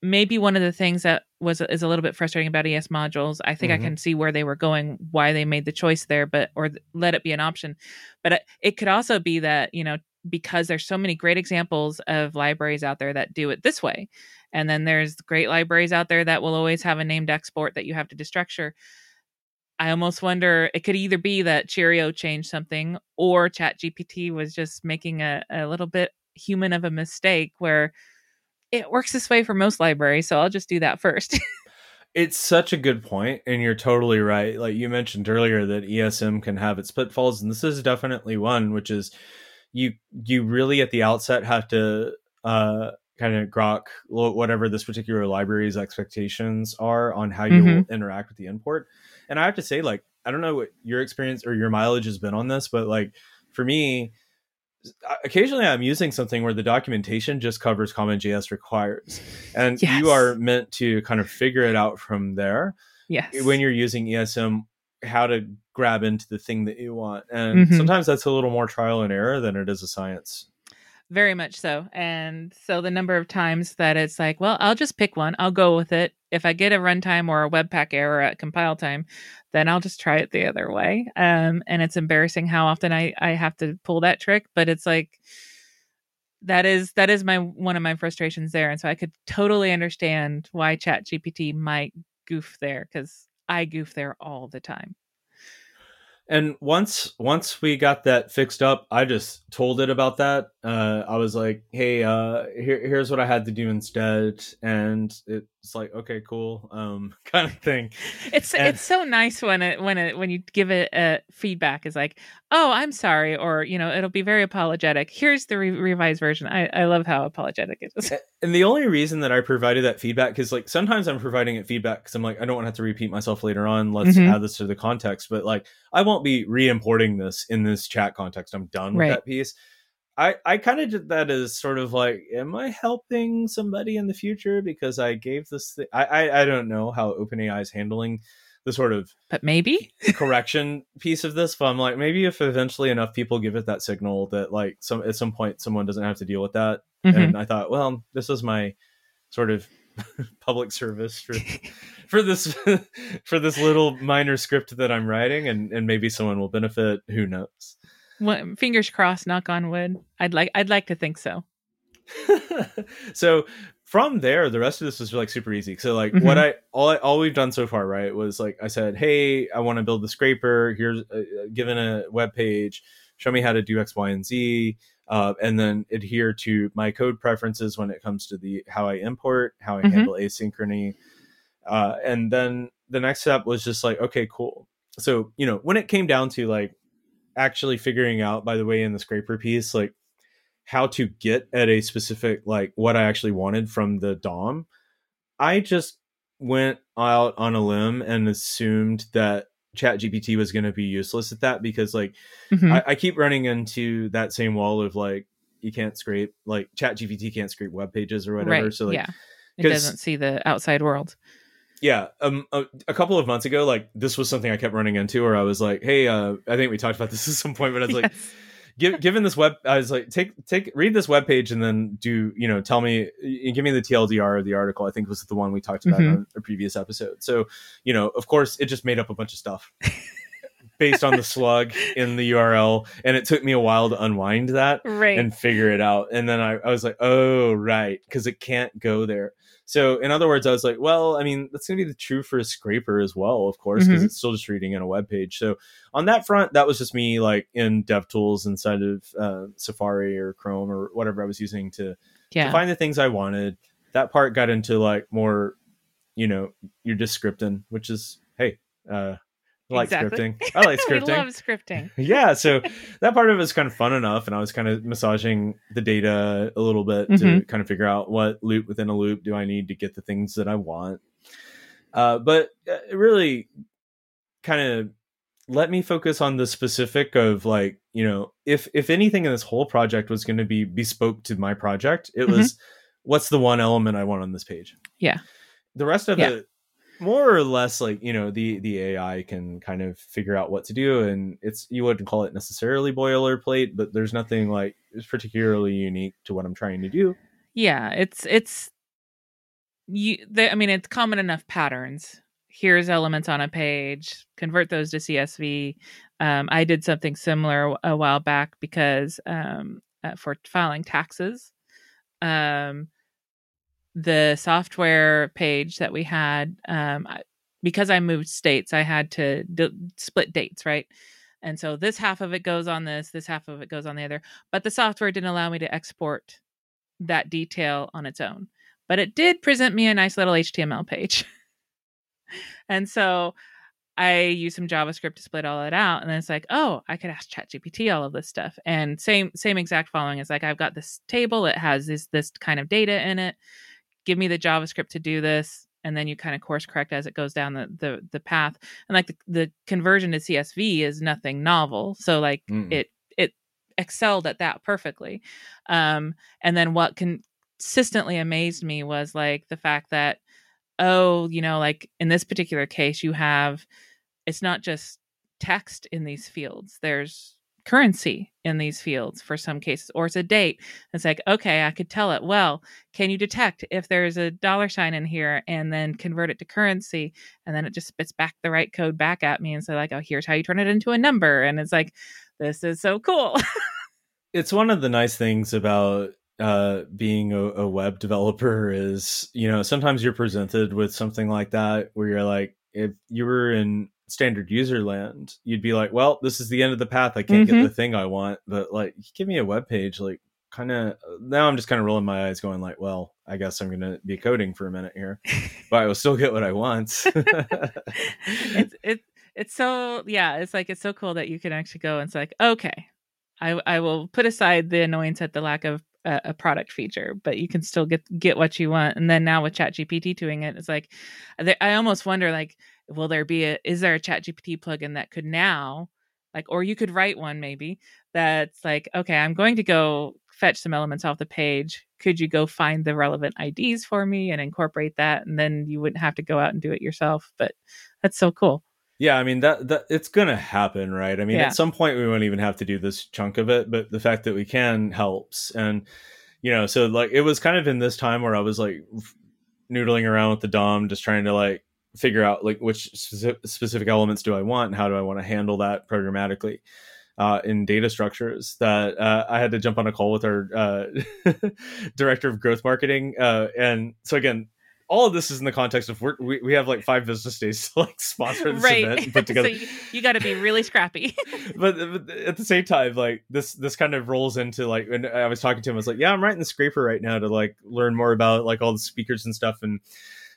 maybe one of the things that was is a little bit frustrating about ES modules. I think mm-hmm. I can see where they were going, why they made the choice there, but or let it be an option. But it, it could also be that you know because there's so many great examples of libraries out there that do it this way, and then there's great libraries out there that will always have a named export that you have to destructure. I almost wonder it could either be that Cheerio changed something or ChatGPT was just making a, a little bit human of a mistake where it works this way for most libraries. So I'll just do that first. it's such a good point, and you're totally right. Like you mentioned earlier, that ESM can have its pitfalls, and this is definitely one, which is you you really at the outset have to uh, kind of grok whatever this particular library's expectations are on how you mm-hmm. interact with the import and I have to say, like, I don't know what your experience or your mileage has been on this, but like for me, occasionally I'm using something where the documentation just covers CommonJS requires, and yes. you are meant to kind of figure it out from there. Yes. When you're using ESM, how to grab into the thing that you want, and mm-hmm. sometimes that's a little more trial and error than it is a science. Very much so. And so the number of times that it's like, well, I'll just pick one, I'll go with it. If I get a runtime or a webpack error at compile time, then I'll just try it the other way. Um, and it's embarrassing how often I, I have to pull that trick, but it's like that is that is my one of my frustrations there. And so I could totally understand why Chat GPT might goof there because I goof there all the time. And once once we got that fixed up, I just told it about that. Uh, I was like, "Hey, uh, here, here's what I had to do instead," and it's like, "Okay, cool," um, kind of thing. It's and, it's so nice when it when it when you give it a feedback is like, "Oh, I'm sorry," or you know, it'll be very apologetic. Here's the re- revised version. I I love how apologetic it is. And the only reason that I provided that feedback because like sometimes I'm providing it feedback because I'm like I don't want to have to repeat myself later on. Let's mm-hmm. add this to the context, but like I won't be re-importing this in this chat context. I'm done with right. that piece. I I kind of did that as sort of like, am I helping somebody in the future because I gave this? Th- I, I I don't know how OpenAI is handling the sort of but maybe correction piece of this but i'm like maybe if eventually enough people give it that signal that like some at some point someone doesn't have to deal with that mm-hmm. and i thought well this is my sort of public service for for this for this little minor script that i'm writing and and maybe someone will benefit who knows well, fingers crossed knock on wood i'd like i'd like to think so so from there, the rest of this was like super easy. So like Mhm. what I all I, all we've done so far, right, was like I said, hey, I want to build the scraper. Here's uh, uh, given a web page. Show me how to do X, Y, and Z, uh, and then adhere to my code preferences when it comes to the how I import, how I Mhm. handle asynchrony, uh, and then the next step was just like, okay, cool. So you know when it came down to like actually figuring out, by the way, in the scraper piece, like how to get at a specific like what I actually wanted from the DOM, I just went out on a limb and assumed that ChatGPT was going to be useless at that because like Mhm. I, I keep running into that same wall of like you can't scrape like ChatGPT can't scrape web pages or whatever. right. So like yeah. It doesn't see the outside world. Yeah um a, a couple of months ago like this was something i kept running into where i was like hey uh i think we talked about this at some point but i was like Yes. give, given this web i was like take take read this web page and then do you know tell me give me the tldr of the article i think was the one we talked about Mhm. on a previous episode so you know of course it just made up a bunch of stuff based on the slug in the url and it took me a while to unwind that right. and figure it out. And then I, I was like, oh, right, because it can't go there. So, in other words, I was like, well, I mean, that's going to be the true for a scraper as well, of course, because Mhm. it's still just reading in a web page. So, on that front, that was just me like in DevTools inside of uh, Safari or Chrome or whatever I was using to, yeah. to find the things I wanted. That part got into like more, you know, you're just scripting, which is, hey, uh, I like Exactly. scripting. I like scripting love scripting. yeah so that part of it was kind of fun enough and i was kind of massaging the data a little bit to Mhm. kind of figure out what loop within a loop do i need to get the things that i want uh, but uh, it really kind of let me focus on the specific of like you know if if anything in this whole project was going to be bespoke to my project it Mhm. was what's the one element i want on this page Yeah. the rest of Yeah. it more or less like you know the the ai can kind of figure out what to do and it's you wouldn't call it necessarily boilerplate but there's nothing like it's particularly unique to what i'm trying to do Yeah, it's it's you. The, I mean, it's common enough patterns. Here's elements on a page. Convert those to CSV. Um, I did something similar a while back because um, uh, for filing taxes, um, the software page that we had, um, because I moved states, I had to d- split dates, right? And so this half of it goes on this, this half of it goes on the other. But the software didn't allow me to export that detail on its own. But it did present me a nice little HTML page. and so I used some JavaScript to split all that out. And then it's like, oh, I could ask ChatGPT all of this stuff. And same same exact following is like I've got this table, it has this this kind of data in it. Give me the JavaScript to do this. And then you kind of course correct as it goes down the the, the path. And like the, the conversion to CSV is nothing novel. So like Mm. it it excelled at that perfectly. Um, and then what consistently amazed me was like the fact that, oh, you know, like in this particular case, you have it's not just text in these fields. There's currency in these fields for some cases, or it's a date. It's like, okay, I could tell it. Well, can you detect if there's a dollar sign in here and then convert it to currency? And then it just spits back the right code back at me and say, like, oh, here's how you turn it into a number. And it's like, this is so cool. it's one of the nice things about uh being a, a web developer is you know sometimes you're presented with something like that where you're like if you were in standard user land you'd be like well this is the end of the path. I can't Mhm. get the thing i want. But like give me a web page like kind of now i'm just kind of rolling my eyes going like well i guess i'm gonna be coding for a minute here but i will still get what i want. It's it it's so yeah it's like it's so cool that you can actually go and it's like okay i i will put aside the annoyance at the lack of a, a product feature but you can still get get what you want. And then now with chat gpt doing it it's like i almost wonder like will there be a is there a chat gpt plugin that could now like or you could write one maybe that's like okay i'm going to go fetch some elements off the page could you go find the relevant ids for me and incorporate that and then you wouldn't have to go out and do it yourself but that's so cool Yeah, I mean that that it's gonna happen, right? I mean, Yeah. at some point we won't even have to do this chunk of it, but the fact that we can helps, and you know, so like it was kind of in this time where I was like noodling around with the DOM, just trying to like figure out like which specific elements do I want and how do I want to handle that programmatically. uh, in data structures that uh, I had to jump on a call with our uh, director of growth marketing. Uh, and so again, all of this is in the context of we we have like five business days to like sponsor this right. event and put together. so you, you got to be really scrappy. but, but at the same time, like this this kind of rolls into like when I was talking to him, I was like, yeah, I'm writing the scraper right now to like learn more about like all the speakers and stuff and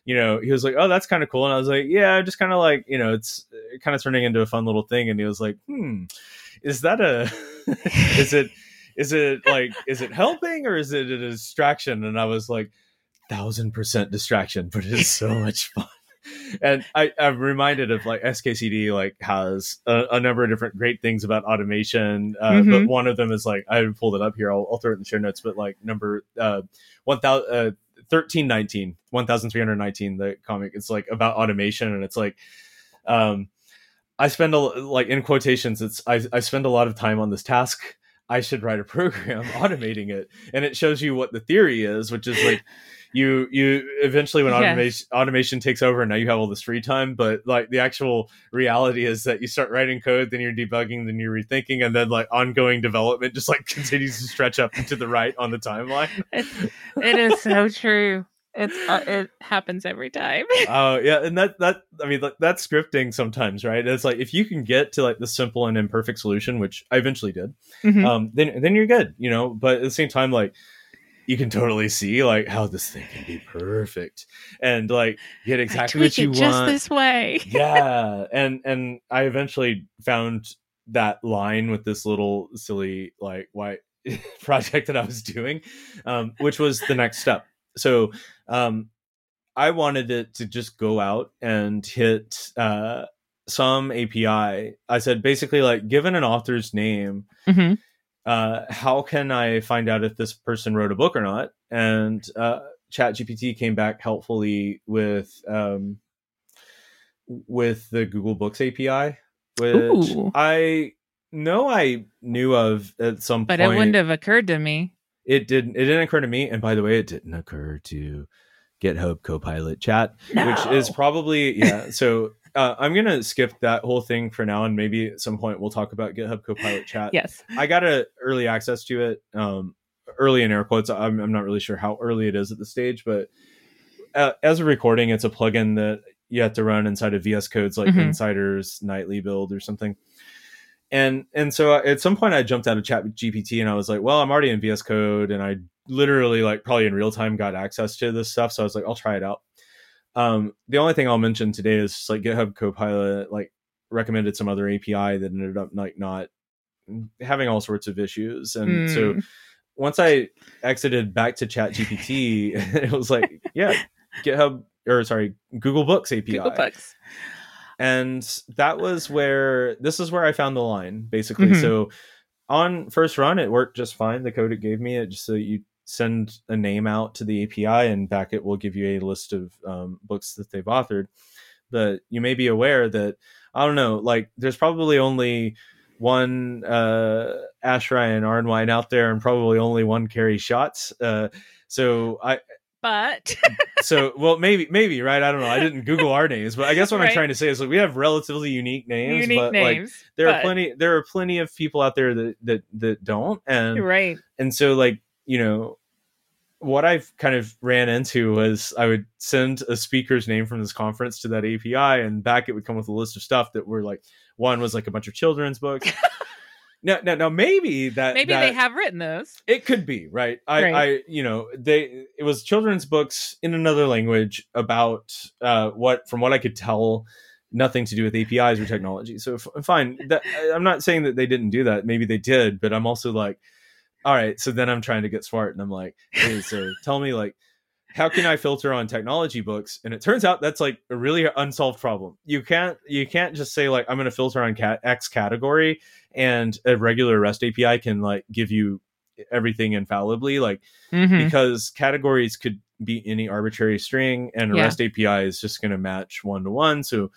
you know, he was like, "Oh, that's kind of cool," and I was like, "Yeah, just kind of like, you know, it's kind of turning into a fun little thing." And he was like, "Hmm, is that a, is it, is it like, is it helping or is it a distraction?" And I was like, "Thousand percent distraction, but it is so much fun." And I, I'm reminded of like XKCD like has a, a number of different great things about automation, uh, Mhm. but one of them is like I pulled it up here. I'll, I'll throw it in the show notes. But like number uh, one thousand. Uh, 1319 1319 the comic. It's like about automation and it's like um i spend a like in quotations it's i, I spend a lot of time on this task. I should write a program automating it. And it shows you what the theory is which is like you you eventually when automation automation takes over and now you have all this free time but like the actual reality is that you start writing code then you're debugging then you're rethinking and then like ongoing development just like continues to stretch up into the right on the timeline it is so true. It's uh, it happens every time. Oh yeah, and that that I mean like, that's scripting sometimes, right? It's like if you can get to like the simple and imperfect solution, which I eventually did, Mhm. um, then then you're good, you know. But at the same time, like you can totally see like how this thing can be perfect and like get exactly what you it just this way. yeah, and and I eventually found that line with this little silly like white project that I was doing, um, which was the next step. So um, I wanted it to just go out and hit uh, some API. I said basically like given an author's name, Mhm. Uh, how can I find out if this person wrote a book or not? And uh, ChatGPT came back helpfully with um, with the Google Books API, which Ooh. I know I knew of at some But point. But it wouldn't have occurred to me. It didn't. It didn't occur to me. And by the way, it didn't occur to GitHub Copilot Chat, which is probably yeah. So uh, I'm gonna skip that whole thing for now, and maybe at some point we'll talk about GitHub Copilot Chat. Yes. I got a early access to it. Um, early in air quotes. I'm, I'm not really sure how early it is at the stage, but uh, as a recording, it's a plugin that you have to run inside of VS Code's like Mhm. Insider's nightly build or something. And and so at some point I jumped out of Chat GPT and I was like, well, I'm already in VS Code, and I literally like probably in real time got access to this stuff. So I was like, I'll try it out. Um, the only thing I'll mention today is like GitHub Copilot like recommended some other API that ended up like not having all sorts of issues, and so Mm. once I exited back to Chat GPT, it was like, yeah, GitHub or sorry, Google Books API. Google Books. And that was where this is where I found the line, basically. Mhm. So on first run, it worked just fine. The code it gave me, it just so you send a name out to the API and back it will give you a list of um, books that they've authored. But you may be aware that I don't know, like there's probably only one uh Ash Ryan Arnwine out there and probably only one Kerri Shotts. Uh so I But so well maybe maybe right i don't know i didn't google our names but i guess what i'm trying to say is like we have relatively unique names unique but like names. there are plenty there are plenty of people out there that that that don't and Right. and so like you know what i've kind of ran into was i would send a speaker's name from this conference to that api and back it would come with a list of stuff that were like one was like a bunch of children's books now, now, now maybe that Maybe that, they have written those. it could be right. I, Right. I, you know, they it was children's books in another language about uh, what, from what I could tell, nothing to do with APIs or technology. So f- fine. That, I'm not saying that they didn't do that. Maybe they did, but I'm also like, all right. So then I'm trying to get smart, and I'm like, hey, so tell me like. How can I filter on technology books? And it turns out that's like a really unsolved problem. You can't you can't just say like I'm going to filter on cat X category and a regular REST API can like give you everything infallibly like Mhm. because categories could be any arbitrary string and a Yeah. REST API is just going to match one to one so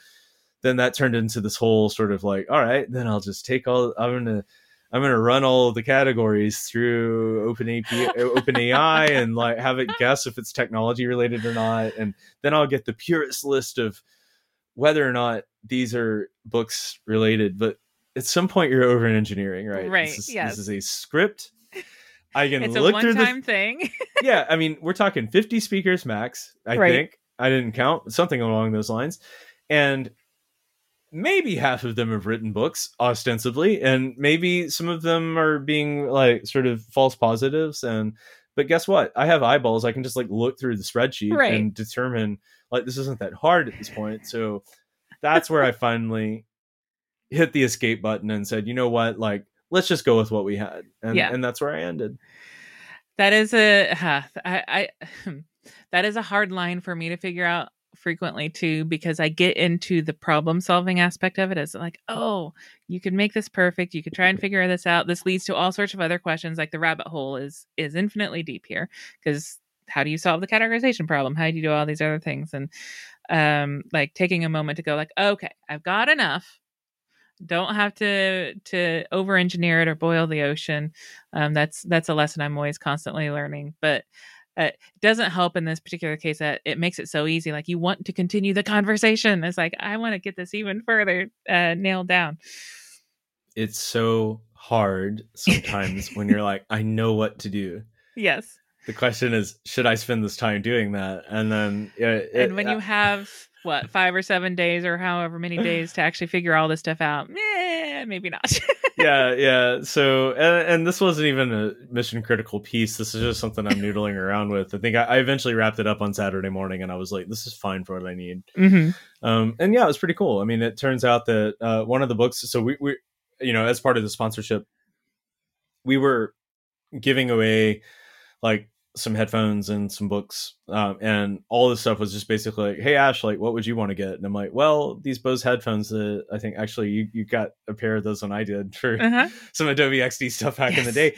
then that turned into this whole sort of like all right then I'll just take all I'm going to I'm going to run all of the categories through open API uh, open AI and like have it guess if it's technology related or not and then I'll get the purest list of whether or not these are books related but at some point you're over in engineering, right? Right, This is, yes. this is a script. I can It's a look through one-time the thing. yeah, I mean, we're talking 50 speakers max, I Right. think. I didn't count something along those lines. And maybe half of them have written books ostensibly and maybe some of them are being like sort of false positives and but guess what? I have eyeballs. I can just like look through the spreadsheet Right. and determine like this isn't that hard at this point. So that's where I finally hit the escape button and said, "You know what? Like let's just go with what we had." And Yeah. and that's where I ended. that is a huh, I, I that is a hard line for me to figure out frequently too because I get into the problem solving aspect of it as like, oh, you could make this perfect, you could try and figure this out. This leads to all sorts of other questions like the rabbit hole is is infinitely deep here because how do you solve the categorization problem? How do you do all these other things? And um like taking a moment to go like, okay, I've got enough. Don't have to to over engineer it or boil the ocean um, that's that's a lesson i'm always constantly learning but uh, it doesn't help in this particular case that it makes it so easy like you want to continue the conversation. It's like i want to get this even further uh, nailed down. It's so hard sometimes when you're like, I know what to do. yes The question is, should I spend this time doing that? And then, yeah, it- and when you have what five or seven days or however many days to actually figure all this stuff out eh, maybe not yeah, yeah. So, and, and this wasn't even a mission critical piece. This is just something I'm noodling around with. I think I, I eventually wrapped it up on Saturday morning, and I was like, this is fine for what I need. hmm Um, and yeah, it was pretty cool. I mean, it turns out that uh, one of the books. So we, we, you know, as part of the sponsorship, we were giving away like some headphones and some books, um, and all this stuff was just basically like, "Hey Ash, like, what would you want to get?" And I'm like, "Well, these Bose headphones. that I think actually you you got a pair of those when I did for uh-huh. some Adobe XD stuff back in the day."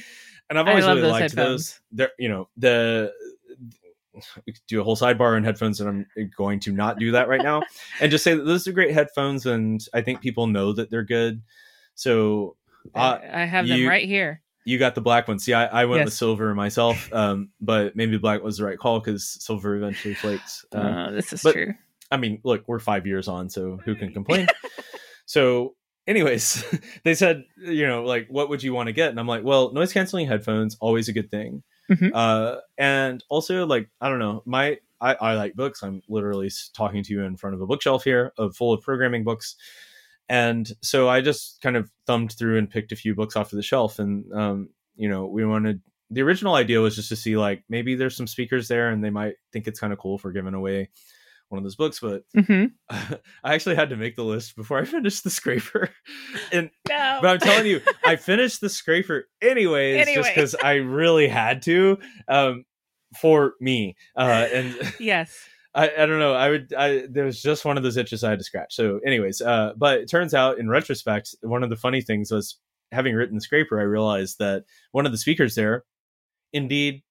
And I've always really those liked headphones. those. They're, you know, the we could do a whole sidebar on headphones, and I'm going to not do that right now, and just say that those are great headphones, and I think people know that they're good. So uh, I I have them you- right here you got the black one. See, I, I went Yes. with silver myself, um, but maybe black was the right call because silver eventually flakes. Uh, uh, this is but- true I mean, look, we're five years on, so who can complain? so, anyways, they said, you know, like, what would you want to get? And I'm like, well, noise canceling headphones, always a good thing. Mhm. Uh, and also, like, I don't know, my I, I like books. I'm literally talking to you in front of a bookshelf here, of full of programming books. And so I just kind of thumbed through and picked a few books off of the shelf. And, um, you know, we wanted the original idea was just to see like maybe there's some speakers there and they might think it's kind of cool for giving away one of those books. But hmm I actually had to make the list before I finished the scraper. And no but I'm telling you, I finished the scraper anyways, just because I really had to. Um, for me, uh, and yes I, I don't know. I would. I there was just one of those itches I had to scratch. So, anyways, uh, but it turns out in retrospect, one of the funny things was having written the scraper. I realized that one of the speakers there, indeed,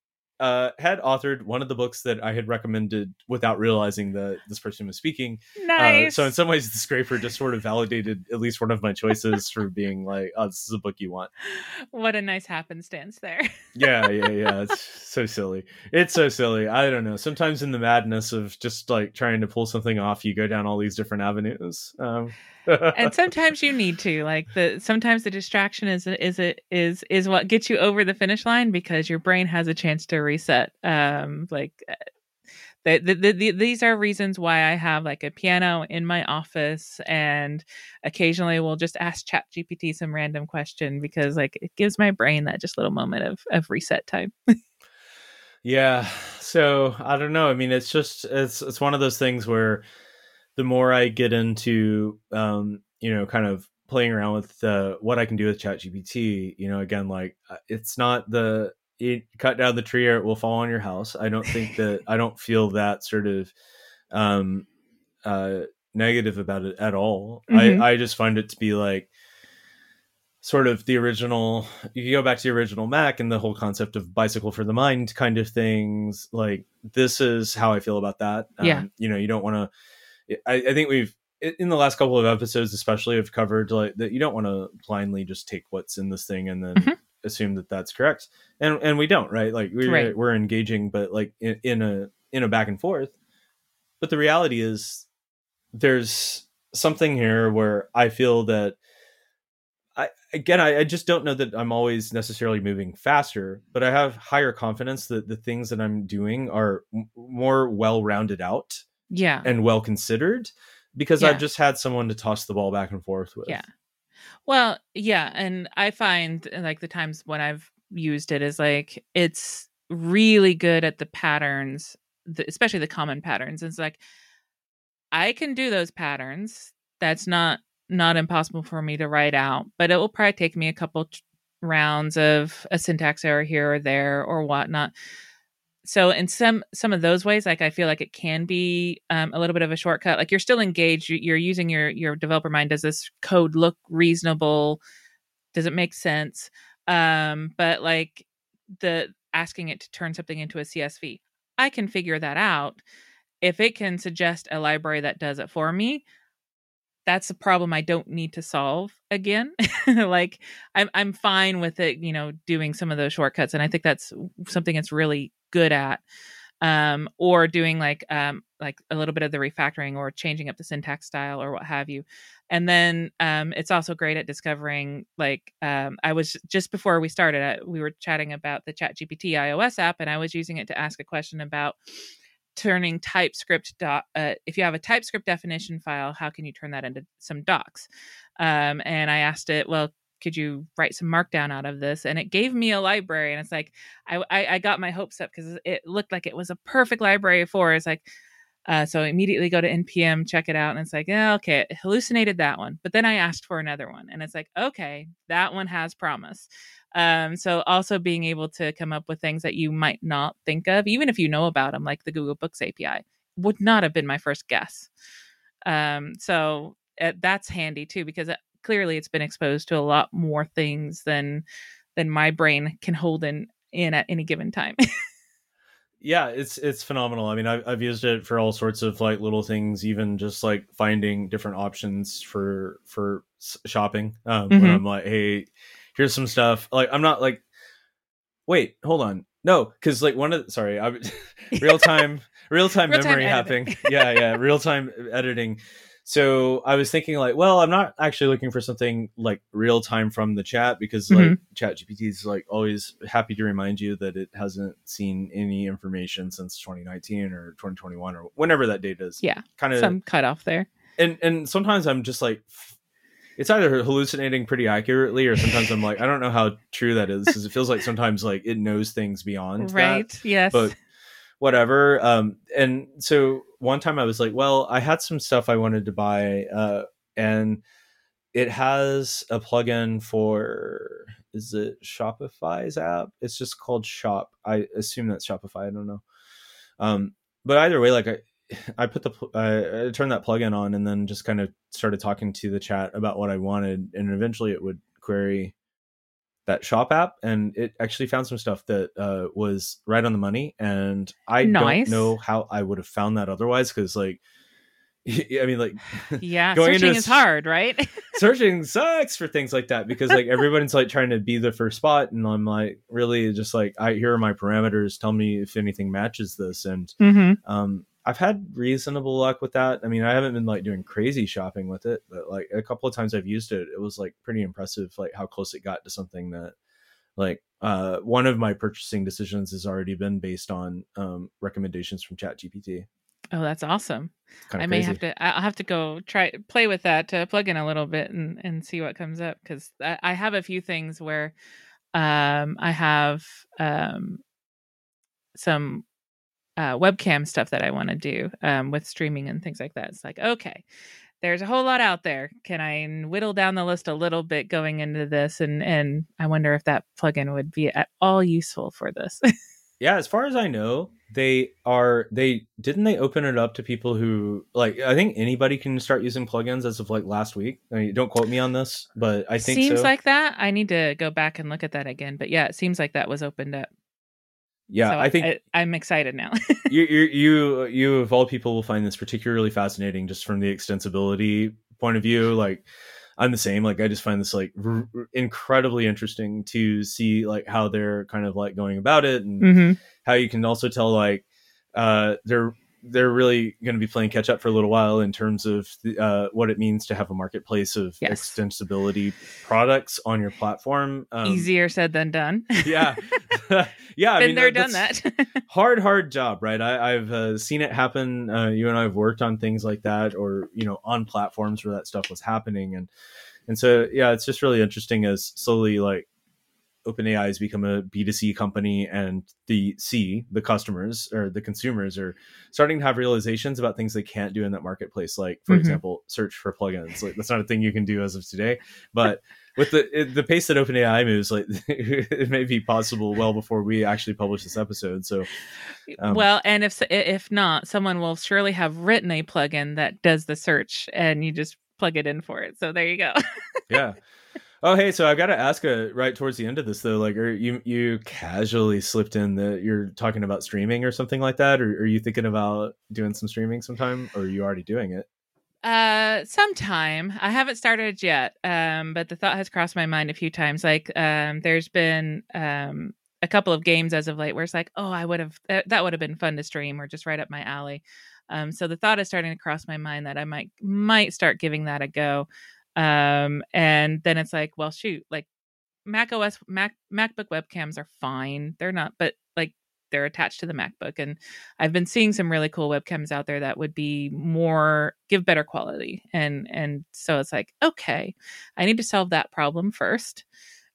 uh, had authored one of the books that I had recommended without realizing that this person was speaking. Uh, nice so, in some ways, the scraper just sort of validated at least one of my choices for being like, "Oh, this is a book you want." what a nice happenstance there. Yeah yeah yeah. It's so silly. It's so silly. I don't know. Sometimes in the madness of just like trying to pull something off you go down all these different avenues. Um and sometimes you need to like the sometimes the distraction is is it is is what gets you over the finish line because your brain has a chance to reset um like the, the, the, the, these are reasons why I have like a piano in my office and occasionally we'll just ask chat GPT some random question because like it gives my brain that just little moment of, of reset time. yeah so i don't know i mean it's just it's it's one of those things where the more i get into um you know kind of playing around with uh, what i can do with chat gpt you know again like uh, it's not the it, cut down the tree or it will fall on your house i don't think that i don't feel that sort of um uh negative about it at all Mhm. i i just find it to be like sort of the original you go back to the original mac and the whole concept of bicycle for the mind kind of things like this is how i feel about that Yeah. you know you don't want to I, I think we've in the last couple of episodes especially have covered like that you don't want to blindly just take what's in this thing and then Mhm. Assume that that's correct and and we don't right like we're Right. we're engaging but like in, in a in a back and forth but the reality is there's something here where i feel that I, again, I, I, just don't know that I'm always necessarily moving faster, but I have higher confidence that the things that I'm doing are m- more well rounded out, yeah, and well considered, because yeah. I've just had someone to toss the ball back and forth with. Yeah. Well, yeah, and I find uh, like the times when I've used it is like it's really good at the patterns, especially the common patterns. It's like I can do those patterns. That's not not impossible for me to write out, but it will probably take me a couple t- rounds of a syntax error here or there or whatnot. So in some some of those ways, like I feel like it can be um, a little bit of a shortcut. Like you're still engaged. You're using your your developer mind. Does this code look reasonable? Does it make sense? Um, but like the asking it to turn something into a CSV, I can figure that out. If it can suggest a library that does it for me, that's a problem I don't need to solve again. like I'm I'm fine with it, you know, doing some of those shortcuts and I think that's something that's really good at. Um, or doing like um, like a little bit of the refactoring or changing up the syntax style or what have you. And then um, it's also great at discovering like um, I was just before we started, I, we were chatting about the Chat GPT iOS app, and I was using it to ask a question about turning TypeScript dot. Uh, if you have a TypeScript definition file, how can you turn that into some docs? Um, and I asked it, well, could you write some markdown out of this? And it gave me a library and it's like i i, I got my hopes up because it looked like it was a perfect library for it's like uh, so immediately go to npm check it out and it's like yeah, okay it hallucinated that one. But then i asked for another one and it's like okay that one has promise. Um, so also being able to come up with things that you might not think of, even if you know about them, like the Google Books API, would not have been my first guess. Um, so uh, that's handy too because it, clearly it's been exposed to a lot more things than than my brain can hold in in at any given time. yeah, it's it's phenomenal. I mean, I've I've used it for all sorts of like little things, even just like finding different options for for shopping. Um, mm-hmm. When I'm like, hey here's some stuff. Like I'm not like wait, hold on. No, because like one of the, sorry, I real time real time memory happening. yeah, yeah, real time editing. So I was thinking like, well, I'm not actually looking for something like real time from the chat because like mm-hmm. Chat GPT is like always happy to remind you that it hasn't seen any information since 2019 or 2021 or whenever that date is. Yeah, kind of some cutoff there. And and sometimes I'm just like it's either hallucinating pretty accurately or sometimes I'm like, I don't know how true that is because it feels like sometimes like it knows things beyond right. That. Yes. But whatever. Um, and so one time I was like, well, I had some stuff I wanted to buy, uh, and it has a plugin for is it Shopify's app? It's just called Shop. I assume that's Shopify. I don't know. Um, but either way, like I, I put the I turned that plugin on and then just kind of started talking to the chat about what I wanted, and eventually it would query that shop app, and it actually found some stuff that uh, was right on the money, and I nice. don't know how I would have found that otherwise because like. I mean, like, yeah, searching is hard, right? searching sucks for things like that because, like, everyone's like trying to be the first spot, and I'm like, really, just like, I here are my parameters. Tell me if anything matches this, and mm-hmm. um, I've had reasonable luck with that. I mean, I haven't been like doing crazy shopping with it, but like a couple of times I've used it, it was like pretty impressive, like how close it got to something that, like, uh, one of my purchasing decisions has already been based on um, recommendations from Chat GPT. Oh, that's awesome! I may have to. I'll have to go try play with that to plug in a little bit and and see what comes up because I, I have a few things where um, I have um, some uh, webcam stuff that I want to do um, with streaming and things like that. It's like, okay, there's a whole lot out there. Can I whittle down the list a little bit going into this? And and I wonder if that plugin would be at all useful for this. yeah, as far as I know, they are they didn't they open it up to people who like I think anybody can start using plugins as of like last week. I mean, don't quote me on this, but I think seems so. like that. I need to go back and look at that again. But yeah, it seems like that was opened up yeah so i think I, am excited now you, you you you of all people will find this particularly fascinating just from the extensibility point of view like i'm the same like i just find this like r- incredibly interesting to see like how they're kind of like going about it and mm-hmm. how you can also tell like uh they're they're really going to be playing catch up for a little while in terms of the, uh, what it means to have a marketplace of Yes. extensibility products on your platform. Um, Easier said than done. yeah, yeah. I Been mean, there, that- done that. hard, hard job, right? I, I've uh, seen it happen. Uh, you and I have worked on things like that, or you know, on platforms where that stuff was happening, and and so yeah, it's just really interesting as slowly like OpenAI has become a B2C company and the C, the customers or the consumers are starting to have realizations about things they can't do in that marketplace. Like, for Mhm. example, search for plugins. Like that's not a thing you can do as of today. But with the the pace that OpenAI moves, like it may be possible well before we actually publish this episode. So Um, well, and if if not, someone will surely have written a plugin that does the search, and you just plug it in for it. So there you go. yeah. Oh, hey. So I've got to ask uh, right towards the end of this though. Like, are you you casually slipped in that you're talking about streaming or something like that, or are you thinking about doing some streaming sometime, or are you already doing it? Uh, sometime I haven't started yet. Um, but the thought has crossed my mind a few times. Like, um, there's been um a couple of games as of late where it's like, oh, I would have that would have been fun to stream or just right up my alley. Um, so the thought is starting to cross my mind that I might might start giving that a go. Um, and then it's like, well, shoot, like Mac OS Mac MacBook webcams are fine. They're not, but like they're attached to the MacBook, and I've been seeing some really cool webcams out there that would be more give better quality, and and so it's like, okay, I need to solve that problem first.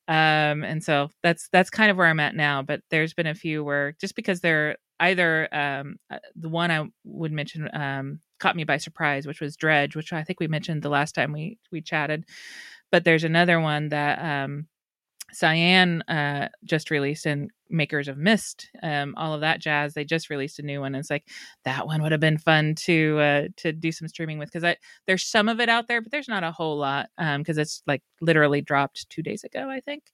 Um, and so that's that's kind of where I'm at now. But there's been a few where just because they're either um uh, the one I would mention um caught me by surprise, which was Dredge, which I think we mentioned the last time we we chatted. But there's another one that um Cyan uh just released and makers of Myst, um, all of that jazz. They just released a new one. And it's like that one would have been fun to uh to do some streaming with because I there's some of it out there, but there's not a whole lot. Um, because it's like literally dropped two days ago, I think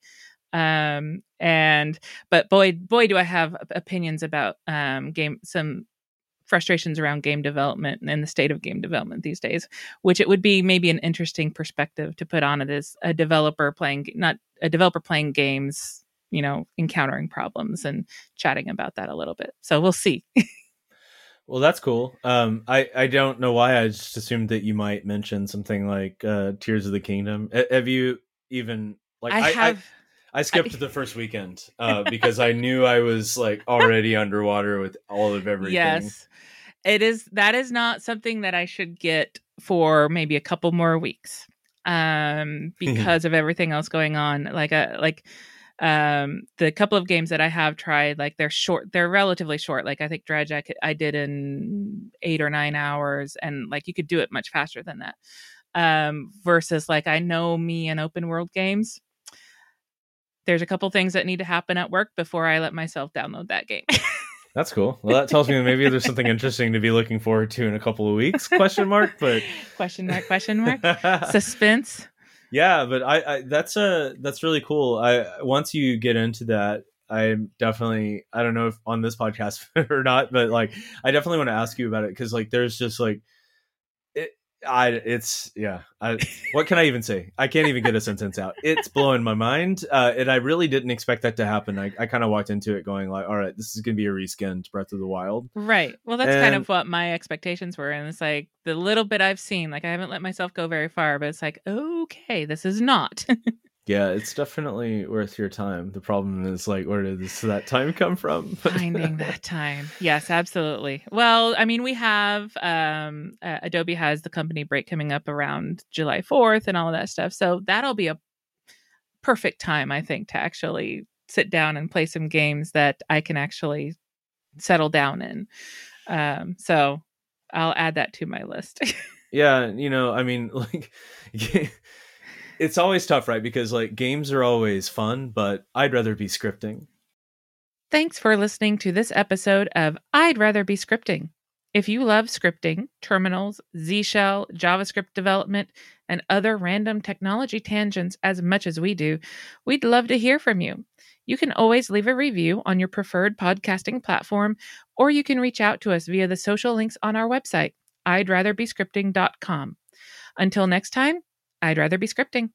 um and but boy boy do i have opinions about um game some frustrations around game development and the state of game development these days which it would be maybe an interesting perspective to put on it as a developer playing not a developer playing games you know encountering problems and chatting about that a little bit so we'll see Well, that's cool. Um, I I don't know why I just assumed that you might mention something like uh, Tears of the Kingdom. A- have you even like i have I skipped the first weekend uh, because I knew I was like already underwater with all of everything. Yes. It is that is not something that I should get for maybe a couple more weeks. Um because of everything else going on. Like uh like um the couple of games that I have tried like they're short they're relatively short like I think Dredge I, could, I did in 8 or 9 hours and like you could do it much faster than that. Um versus like I know me in open world games there's a couple things that need to happen at work before I let myself download that game. That's cool. Well, that tells me maybe there's something interesting to be looking forward to in a couple of weeks. Question mark, but question mark question mark suspense yeah, but I, I that's a that's really cool. I once you get into that, I'm definitely I don't know if on this podcast or not, but like I definitely want to ask you about it because like there's just like. I it's yeah. I, what can I even say? I can't even get a sentence out. It's blowing my mind, uh, and I really didn't expect that to happen. I, I kind of walked into it going like, all right, this is gonna be a reskinned Breath of the Wild. right well that's kind of what my expectations were and it's like the little bit i've seen like i haven't let myself go very far but it's like okay this is not Yeah, it's definitely worth your time. The problem is like, where did this that time come from? finding that time. Yes absolutely. Well i mean we have um uh, adobe has the company break coming up around july 4th and all of that stuff. So that'll be a perfect time i think to actually sit down and play some games that i can actually settle down in. Um so i'll add that to my list. Yeah you know i mean like it's always tough right because like games are always fun but i'd rather be scripting Thanks for listening to this episode of I'd Rather Be Scripting. If you love scripting, terminals, Z Shell, JavaScript development, and other random technology tangents as much as we do, we'd love to hear from you. You can always leave a review on your preferred podcasting platform, or you can reach out to us via the social links on our website, I'd scripting.com. Until next time, I'd rather be scripting.